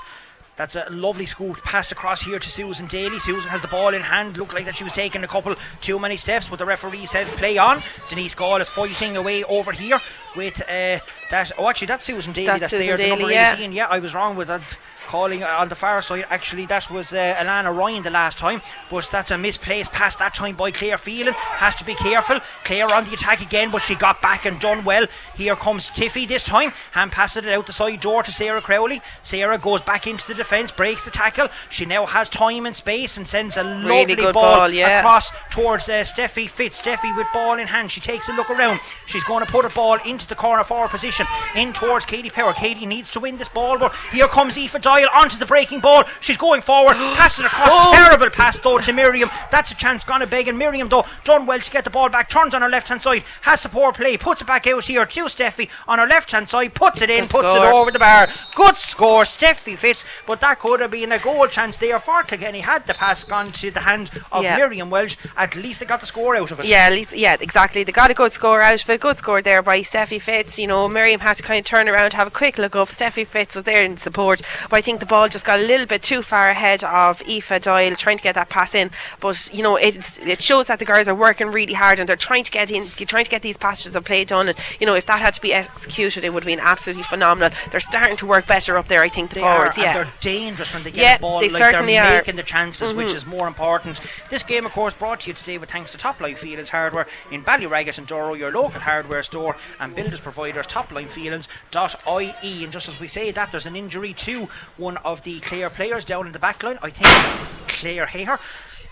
That's a lovely scoop pass across here to Susan Daly. Susan has the ball in hand. Looked like that she was taking a couple too many steps, but the referee says play on. Denise Gall is fighting away over here with uh, that. Oh, actually, that's Susan Daly. That's That's, Susan there. the Daly, number yeah. 18. Yeah, I was wrong with that. Calling on the far side, actually, that was uh, Alana Ryan the last time, but that's a misplaced pass that time by Claire Phelan. Has to be careful. Claire on the attack again, but she got back and done well. Here comes Tiffy this time, hand passes it out the side door to Sarah Crowley. Sarah goes back into the defence, breaks the tackle. She now has time and space and sends a lovely good ball, ball, yeah. across towards uh, Steffi Fitz. Steffi with ball in hand. She takes a look around. She's going to put a ball into the corner forward position, in towards Katie Power. Katie needs to win this ball, but here comes Aoife Doyle onto the breaking ball. She's going forward, passes across. Oh. Terrible pass though to Miriam. That's a chance gone a begging. Miriam though done well to get the ball back. Turns on her left hand side, has support play, puts it back out here to Steffi on her left hand side, puts it in, Good puts score. it over the bar. Good score, Steffi Fitz. But that could have been a goal chance there for Kilkenny had the pass gone to the hand of Yeah. Miriam Welsh. At least they got the score out of it. Yeah, at least, yeah, exactly. They got a good score out of it. Good score there by Steffi Fitz. You know, Miriam had to kind of turn around, to have a quick look up. Steffi Fitz was there in support, but I think the ball just got a little bit too far ahead of Aoife Doyle trying to get that pass in. But you know, it it shows that the girls are working really hard and they're trying to get in, trying to get these passages of play done. And you know, if that had to be executed, it would have been absolutely phenomenal. They're starting to work better up there. I think the They forwards, are, yeah. and they're dangerous when they get Yeah, the ball. they like certainly they're are. Mm-hmm. making the chances, which is more important. This game, of course, brought to you today with thanks to Top Line Phelans Hardware in Ballyragget and Durrow, your local hardware store and builders providers. TopLinePhelans.ie. And just as we say that, there's an injury to one of the Clare players down in the back line. I think it's Claire Hehir.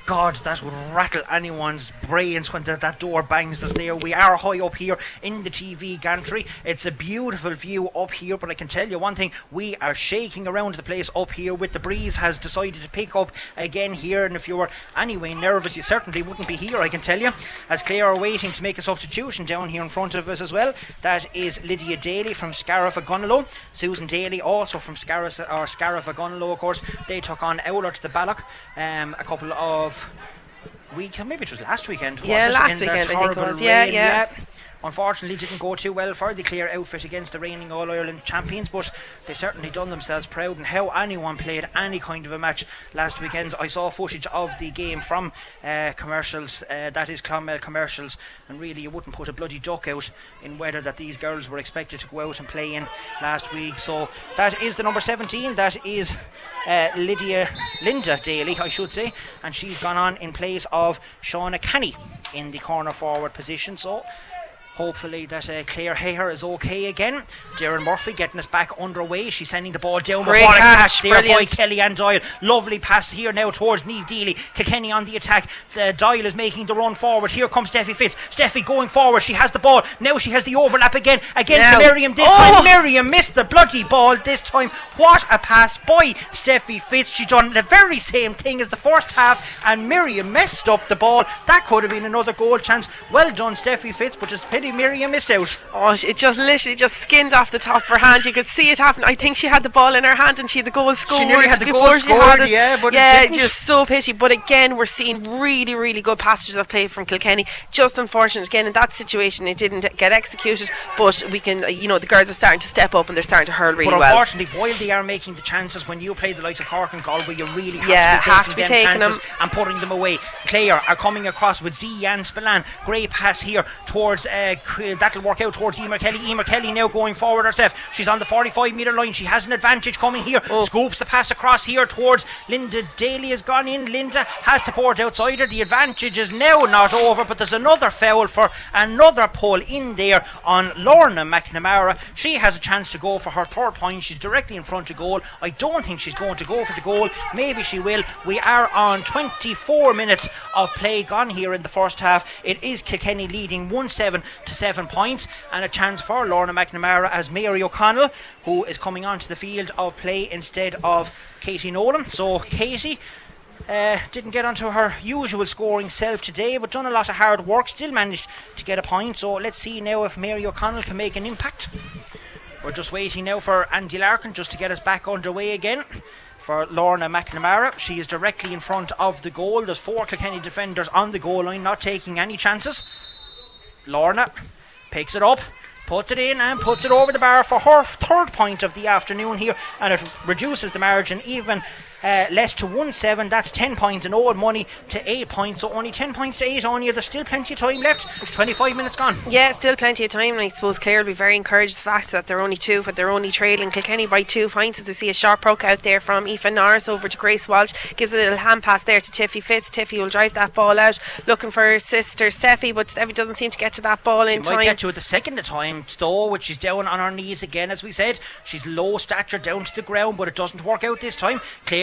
God, that would rattle anyone's brains when the, that door bangs us there. We are high up here in the TV gantry. It's a beautiful view up here, but I can tell you one thing we are shaking around the place up here with the breeze has decided to pick up again here. And if you were anyway nervous, you certainly wouldn't be here, I can tell you. As Clare are waiting to make a substitution down here in front of us as well. That is Lydia Daly from Scariff Ogonnelloe. Susan Daly also from Scariff, or of course. They took on Owler to the Balloch um, a couple of week, maybe it was last weekend. Yeah, last? Weekend, I think it was. Yeah, rain, yeah. Unfortunately, didn't go too well for the Clare outfit against the reigning All Ireland champions, but they certainly done themselves proud. And how anyone played any kind of a match last weekend, I saw footage of the game from uh, commercials. Uh, that is Clonmel commercials, and really, you wouldn't put a bloody duck out in weather that these girls were expected to go out and play in last week. So that is the number 17. That is uh, Lydia Linda Daly, I should say, and she's gone on in place of Shauna Canny in the corner forward position. So Hopefully that uh, Claire Hehir is okay again. Doireann Murphy getting us back underway. She's sending the ball down. Great What a catch, catch there by brilliant. Kellyanne Doyle. Lovely pass here now towards Niamh Deely. Kilkenny on the attack. Uh, Doyle is making the run forward. Here comes Steffi Fitz. Steffi going forward. She has the ball. Now she has the overlap again against Now. Miriam this Oh. time. Miriam missed the bloody ball this time. What a pass by Steffi Fitz. She done the very same thing as the first half and Miriam messed up the ball. That could have been another goal chance. Well done Steffi Fitz but just pity Miriam missed out. Oh, it just literally just skinned off the top of her hand. You could see it happen. I think she had the ball in her hand and she had the goal scored. She nearly had the goal scored, it. yeah, but it yeah, didn't. just so pity. But again, we're seeing really, really good passages of play from Kilkenny. Just unfortunate again in that situation, it didn't get executed. But we can, uh, you know, the girls are starting to step up and they're starting to hurl really but well. unfortunately, while they are making the chances, when you play the likes of Cork and Galway, you really have Yeah, to be have to be them taking chances them. and putting them away. Clare are coming across with Zian Spillane. Great pass here towards uh, Uh, that'll work out towards Emer Kelly. Emer Kelly now going forward herself. She's on the 45 metre line. She has an advantage coming here. Oh. Scoops the pass across here towards Linda Daly has gone in. Linda has support outside her. The advantage is now not over, but there's another foul for another pull in there on Lorna McNamara. She has a chance to go for her third point. She's directly in front of goal. I don't think she's going to go for the goal. Maybe she will. We are on 24 minutes of play gone here in the first half. It is Kilkenny leading 1 7 to 7 points, and a chance for Lorna McNamara as Mary O'Connell, who is coming onto the field of play instead of Katie Nolan. So, Katie. Uh, didn't get onto her usual scoring self today, but done a lot of hard work. Still managed to get a point. So let's see now if Mary O'Connell can make an impact. We're just waiting now for Andy Larkin just to get us back underway again. For Lorna McNamara, she is directly in front of the goal. There's four Kilkenny defenders on the goal line, not taking any chances. Lorna picks it up, puts it in, and puts it over the bar for her third point of the afternoon here, and it reduces the margin even uh, less to 1 7. That's 10 points in old money to 8 points, so only 10 points to 8 on you. There's still plenty of time left. It's 25 minutes gone. Yeah, still plenty of time, and I suppose Clare will be very encouraged the fact that they're only two, but they're only trailing Kilkenny by two points. As we see a sharp poke out there from Aoife Norris over to Grace Walsh, gives a little hand pass there to Tiffy Fitz. Tiffy will drive that ball out, looking for her sister Steffi, but Steffi doesn't seem to get to that ball She in might time. get to it the second time, though, which she's down on her knees again, as we said. She's low stature down to the ground, but it doesn't work out this time.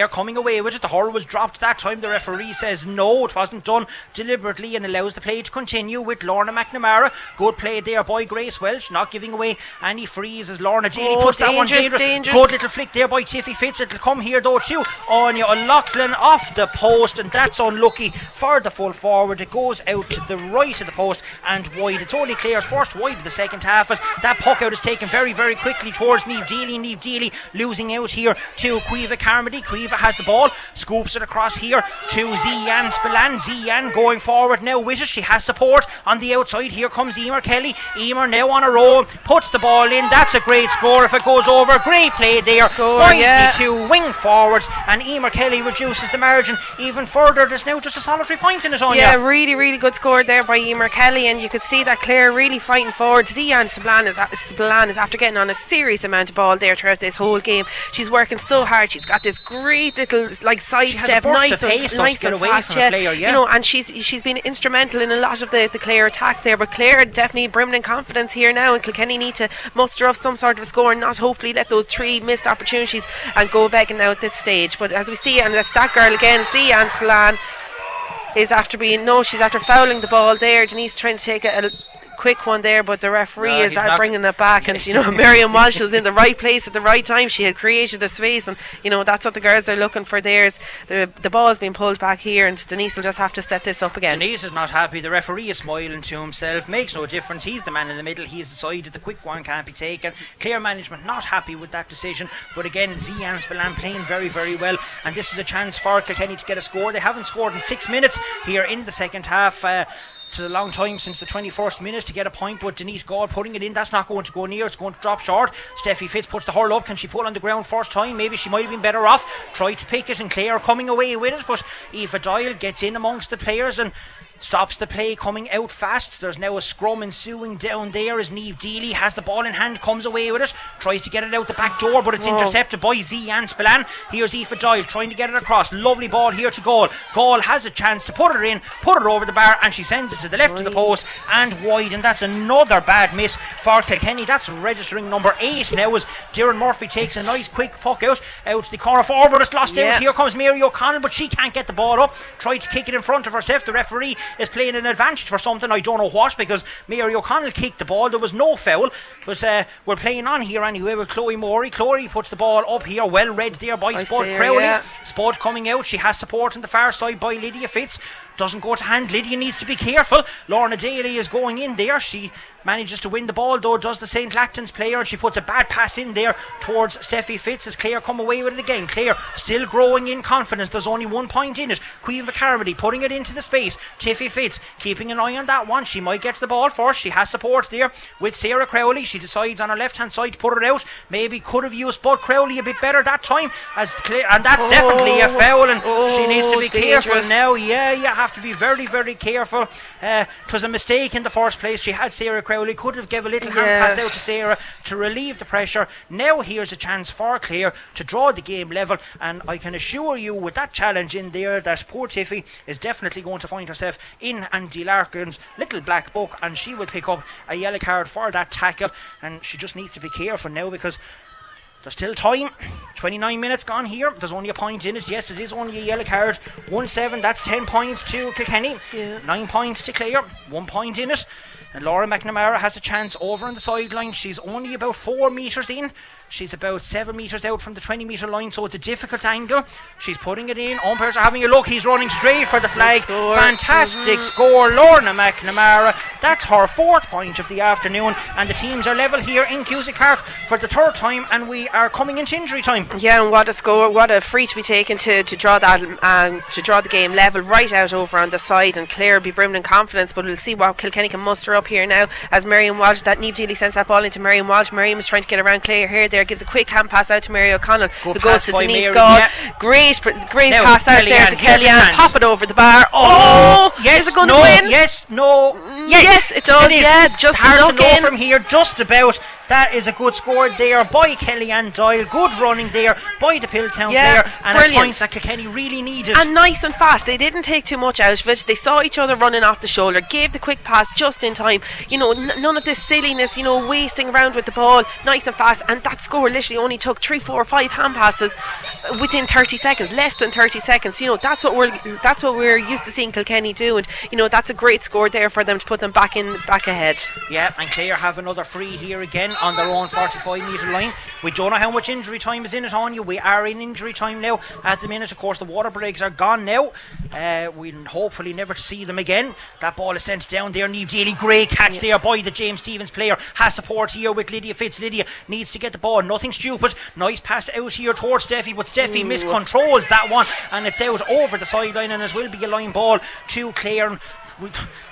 Coming away with it. The hurl was dropped that time. The referee says no, it wasn't done deliberately and allows the play to continue with Lorna McNamara. Good play there by Grace Welsh, not giving away any frees as Lorna Daly Oh, puts that one dangerous, dangerous. Good little flick there by Tiffy Fitz. It'll come here though too. Anya O'Loughlin off the post, and that's unlucky for the full forward. It goes out to the right of the post and wide. It's only Clare's first wide of the second half as that puck out is taken very, very quickly towards Niamh Deely. Niamh Deely losing out here to Caoimhe Carmody. Has the ball, scoops it across here to Zian Spillane. Zian going forward now with it. She has support on the outside. Here comes Emer Kelly. Emer now on a roll, puts the ball in. That's a great score if it goes over. Great play there. Score, yeah. two wing forwards, and Emer Kelly reduces the margin even further. There's now just a solitary point in it on Yeah, really, really good score there by Emer Kelly, and you could see that Claire really fighting forward. Zian Spillane is, is after getting on a serious amount of ball there throughout this whole game. She's working so hard. She's got this great great little like sidestep, nice of and nice get and away fast. yeah. player, yeah. You know, and she's she's been instrumental in a lot of the, the Clare attacks there. But Clare definitely brimming in confidence here now, and Kilkenny need to muster up some sort of a score and not hopefully let those three missed opportunities and go begging now at this stage. But as we see, and that's that girl again, see Anne is after being no, she's after fouling the ball there. Denise trying to take a, a quick one there, but the referee No, is uh, bringing it back. And you know, Miriam Walsh was in the right place at the right time. She had created the space, and you know that's what the girls are looking for. There's the the ball is being pulled back here, and Denise will just have to set this up again. Denise is not happy. The referee is smiling to himself. Makes no difference. He's the man in the middle. He's decided the quick one can't be taken. Clear management not happy with that decision. But again, Zian Spillane playing very, very well. And this is a chance for Kilkenny to get a score. They haven't scored in six minutes here in the second half. Uh, it's a long time since the 21st minute to get a point, but Denise Gall putting it in, that's not going to go near, it's going to drop short. Steffi Fitz puts the hurl up, can she pull on the ground first time? Maybe she might have been better off. Tried to pick it, and Clare coming away with it, but Aoife Doyle gets in amongst the players and stops the play coming out fast. There's now a scrum ensuing down there as Niamh Deely has the ball in hand, comes away with it, tries to get it out the back door, but it's intercepted by Z and Spillane. Here's Aoife Doyle trying to get it across. Lovely ball here to Gall. Gall has a chance to put it in, put it over the bar, and she sends it to the left of the post and wide. And that's another bad miss for Kilkenny. That's registering number eight now as Doireann Murphy takes a nice quick puck out out to the corner forward, but it's lost Yeah. out. Here comes Mary O'Connell, but she can't get the ball up. Tried to kick it in front of herself. The referee is playing an advantage for something I don't know what because Mary O'Connell kicked the ball. There was no foul, but uh, we're playing on here anyway with Chloe Morey. Chloe puts the ball up here, well read there by I her, Crowley. yeah. Spud coming out. She has support on the far side by Lydia Fitz. Doesn't go to hand. Lydia needs to be careful. Lorna Daly is going in there. She manages to win the ball though. Does the St. Lachtain's player? and She puts a bad pass in there towards Steffi Fitz as Clare come away with it again. Clare still growing in confidence. There's only one point in it. Caoimhe Carmody putting it into the space. Tiffy Fitz keeping an eye on that one. She might get the ball first. She has support there with Sarah Crowley. She decides on her left hand side to put it out. Maybe could have used Bud Crowley a bit better that time as Clare, and that's definitely a foul. And she needs to Oh, be careful now. Yeah, you have to be very, very careful. Uh, it was a mistake in the first place. She had Sarah Crowley, could have given a little hand pass out to Sarah to relieve the pressure. Now here's a chance for Clare to draw the game level, and I can assure you, with that challenge in there, that poor Tiffy is definitely going to find herself in Andy Larkin's little black book, and she will pick up a yellow card for that tackle, and she just needs to be careful now because. There's still time. 29 minutes gone here. There's only a point in it. Yes, it is only a yellow card. 1 7. That's 10 points to Kilkenny. Yeah. 9 points to Clare. 1 point in it. Laura McNamara has a chance over on the sideline. She's only about 4 metres in. She's about 7 metres out from the 20 metre line, so it's a difficult angle. She's putting it in. Umpires are having a look. He's running straight for the flag. score. Fantastic score. Lorna McNamara. That's her fourth point of the afternoon. And the teams are level here in Cusack Park for the third time, and we are coming into injury time. Yeah, and what a score! What a free to be taken to, to draw that um, to draw the game level right out over on the side, and Clare will be brimming in confidence. But we'll see what Kilkenny can muster up here now as Miriam Walsh. That Niamh Deely sends that ball into Miriam Walsh. Miriam is trying to get around Clare here. There gives a quick hand pass out to Mary O'Connell, Good who goes to Denise Mary, Gall. yeah. Great, great Now, pass out there to Kellyanne. Pop it over the bar. Oh, oh yes, is it going no, to win? yes, no, yes, yes, it does, is. yeah, just to know in. from here, just about. That is a good score there by Kellyanne Doyle. Good running there by the Piltown Yeah, player, and brilliant. a point that Kilkenny really needed. and nice and fast. They didn't take too much out of it. They saw each other running off the shoulder, gave the quick pass just in time. You know, n- none of this silliness. You know, wasting around with the ball, nice and fast. And that score literally only took three, four, five hand passes within 30 seconds, less than 30 seconds. You know, that's what we're that's what we're used to seeing Kilkenny do. And you know, that's a great score there for them to put them back in, back ahead. Yeah, and Clare have another free here again on their own 45 metre line. We don't know how much injury time is in it on you. We are in injury time now. At the minute, of course, the water breaks are gone now. Uh, we'll hopefully never see them again. That ball is sent down there. Niamh Deely, great catch there by the James Stephens player. Has support here with Lydia Fitz. Lydia needs to get the ball. Nothing stupid. Nice pass out here towards Steffi, but Steffi miscontrols that one and it's out over the sideline and it will be a line ball to Clare.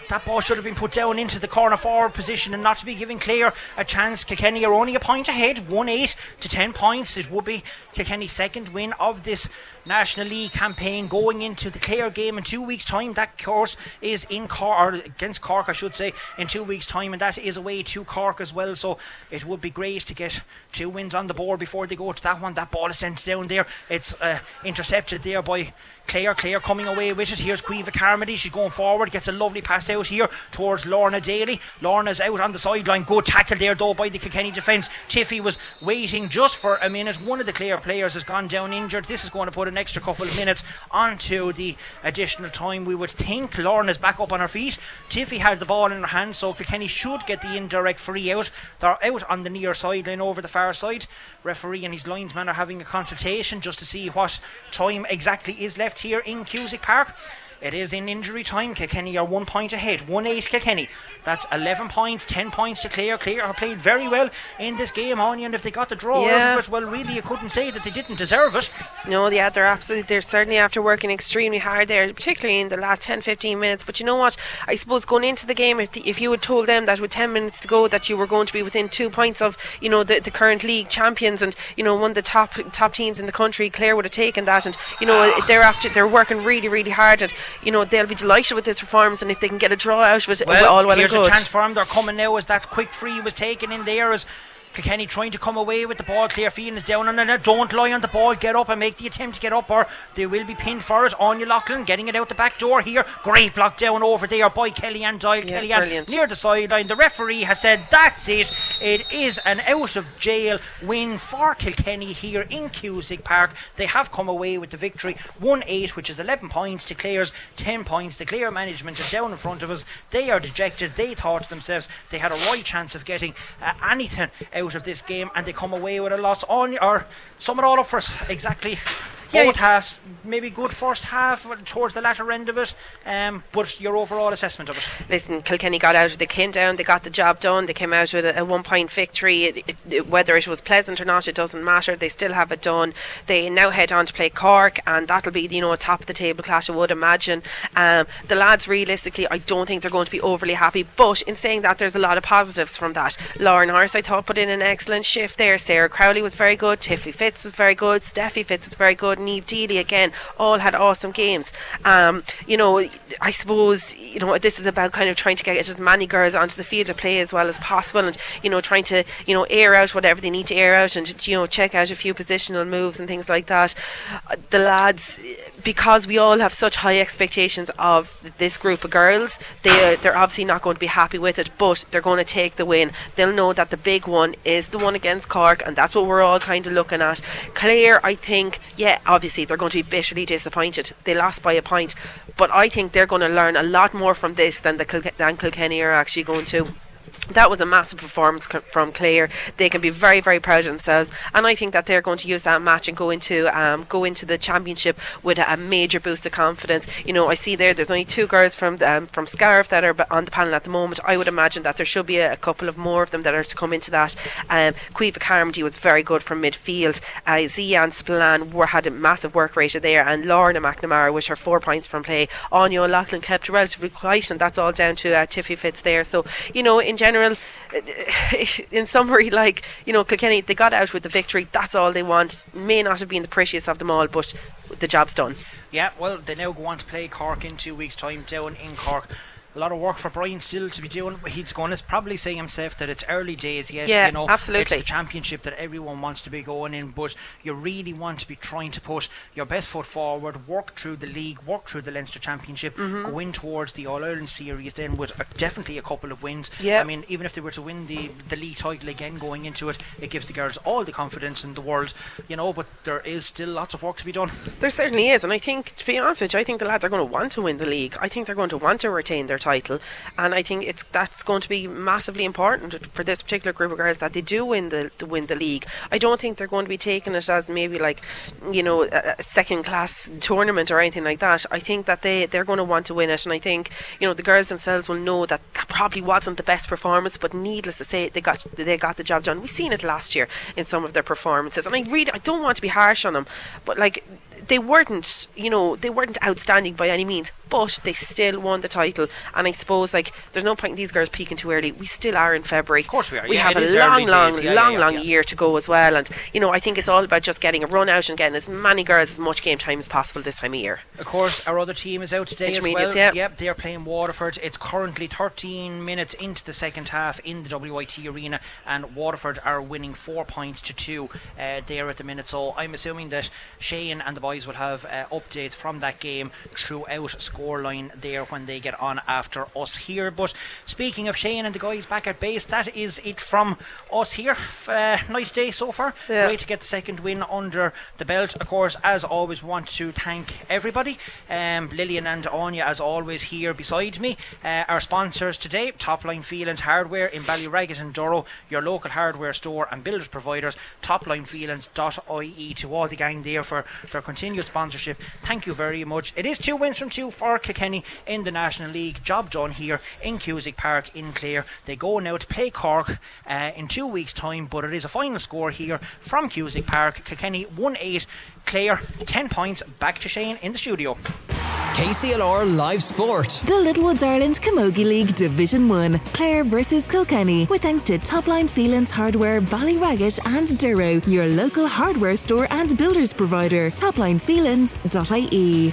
That ball should have been put down into the corner forward position and not to be giving Clare a chance. Kilkenny are only a point ahead, 1 8 to 10 points. It would be Kilkenny's second win of this National League campaign going into the Clare game in two weeks' time. That course is in Cork, or against Cork, I should say, in two weeks' time, and that is away to Cork as well. So it would be great to get two wins on the board before they go to that one. That ball is sent down there. It's uh, intercepted there by Clare, Clare coming away with it. Here's Caoimhe Carmody. She's going forward, gets a lovely pass out here towards Lorna Daly. Lorna's out on the sideline. Good tackle there, though, by the Kilkenny defence. Tiffy was waiting just for a minute. One of the Clare players has gone down injured. This is going to put an extra couple of minutes onto the additional time. We would think Lorna's back up on her feet. Tiffy had the ball in her hand, so Kilkenny should get the indirect free out. They're out on the near sideline over the far side. Referee and his linesman are having a consultation just to see what time exactly is left here in Cusack Park. It is in injury time. Kilkenny are one point ahead. 1 8 Kilkenny. That's 11 points, 10 points to Clare. Clare have played very well in this game, Anya, and if they got the draw Yeah. out of it, well, really, you couldn't say that they didn't deserve it. No, yeah, they're absolutely, they're certainly after working extremely hard there, particularly in the last 10 15 minutes. But you know what? I suppose going into the game, if, the, if you had told them that with 10 minutes to go, that you were going to be within two points of, you know, the, the current league champions and, you know, one of the top top teams in the country, Clare would have taken that. And, you know, they're after, they're working really, really hard. And, you know, they'll be delighted with this performance. And if they can get a draw out of it, Well, all well here's and good. a chance for them. They're coming now as that quick free was taken in there as Kilkenny trying to come away with the ball. Clare Field is down on it. Don't lie on the ball. Get up and make the attempt to get up, or they will be pinned for it. Anya Loughlin getting it out the back door here. Great block down over there by Kellyanne Doyle. Yeah, Kellyanne brilliant. near the sideline. The referee has said that's it. It is an out of jail win for Kilkenny here in Cusack Park. They have come away with the victory 1 8, which is 11 points to Clare's 10 points. The Clare management is down in front of us. They are dejected. They thought to themselves they had a right chance of getting uh, anything out of this game, and they come away with a loss on or sum it all up for us exactly. Yeah, Both halves, maybe good first half towards the latter end of it, um, but your overall assessment of it. listen, Kilkenny got out. They came down. They got the job done. They came out with a, a one-point victory. It, it, it- whether it was pleasant or not, it doesn't matter. They still have it done. They now head on to play Cork, and that'll be you know a top of the table clash. I would imagine. Um, the lads, realistically, I don't think they're going to be overly happy. But in saying that, there's a lot of positives from that. Lauren Horse, I thought, put in an excellent shift there. Sarah Crowley was very good. Tiffy Fitz was very good. Steffi Fitz was very good. Niamh Deely again, all had awesome games. Um, you know, I suppose you know this is about kind of trying to get as many girls onto the field to play as well as possible, and you know trying to you know air out whatever they need to air out, and you know check out a few positional moves and things like that. The lads, because we all have such high expectations of this group of girls, they uh, they're obviously not going to be happy with it, but they're going to take the win. They'll know that the big one is the one against Cork, and that's what we're all kind of looking at. Clare, I think, yeah, obviously they're going to be bitterly disappointed. They lost by a point, but I think they're going to learn a lot more from this than the Kilke- than Kilkenny are actually going to. That was a massive performance from Clare. They can be very, very proud of themselves, and I think that they're going to use that match and go into um, go into the championship with a, major boost of confidence. You know, I see there. There's only two girls from um, from Scariff that are on the panel at the moment. I would imagine that there should be a, a couple of more of them that are to come into that. Um, Carmody was very good from midfield. Uh, Zian Spillane were, had a massive work rate there, and Lorna McNamara with her four points from play. Anya Lachlan kept relatively quiet, and that's all down to uh, Tiffy Fitz there. So, you know, in general, Eh, in summary, like, you know, Kilkenny, they got out with the victory. That's all they want. May not have been the prettiest of them all, but the job's done. Yeah, well, they now go on to play Cork in two weeks' time down in Cork. A lot of work for Brian still to be doing. He's going to probably say himself that it's early days yet. Yeah, you know, absolutely. It's the championship that everyone wants to be going in, but you really want to be trying to put your best foot forward, work through the league, work through the Leinster Championship, Mm-hmm. go in towards the All Ireland series then with uh, definitely a couple of wins. Yeah. I mean, even if they were to win the the league title again going into it, it gives the girls all the confidence in the world, you know. But there is still lots of work to be done. There certainly is, and I think, to be honest with you, I think the lads are going to want to win the league. I think they're going to want to retain their title, and I think it's that's going to be massively important for this particular group of girls that they do win the win the league. I don't think they're going to be taking it as maybe like, you know, a, a second class tournament or anything like that. I think that they they're going to want to win it, and I think you know the girls themselves will know that that probably wasn't the best performance, but needless to say, they got they got the job done. We've seen it last year in some of their performances, and I really I don't want to be harsh on them, but like they weren't, you know, they weren't outstanding by any means, but they still won the title. And I suppose like there's no point in these girls peaking too early. We still are in February. Of course we are. We Yeah, have a long, long. Yeah, long, yeah, long year to go as well. And you know, I think it's all about just getting a run out and getting as many girls as much game time as possible this time of year. Of course, our other team is out today as well. Yeah. Yep, they're playing Waterford. It's currently 13 minutes into the second half in the WIT arena, and Waterford are winning four points to two uh, there at the minute. So I'm assuming that Shane and the boys will have uh, updates from that game throughout scoreline there when they get on after us here. But speaking of Shane and the guys back at base, that is it from us here. Uh, nice day so far. Yeah. Great to get the second win under the belt. Of course, as always, want to thank everybody. Um, Lillian and Anya, as always, here beside me. Uh, our sponsors today Topline Phelans Hardware in Ballyragget and Durrow, your local hardware store and builders providers. TopLinePhelans.ie to all the gang there for their continued sponsorship. Thank you very much. It is two wins from two for Kilkenny in the National League. Job done here in Cusack Park in Clare. They go now to play Cork uh, in two weeks' time, but it is a final score here from Cusack Park. Kilkenny 1 8. Clare 10 points. Back to Shane in the studio. KCLR Live Sport. The Littlewoods Ireland Camogie League Division 1. Clare versus Kilkenny. With thanks to Topline Phelans Hardware, Ballyragget and Durrow, your local hardware store and builders provider. TopLinePhelans.ie.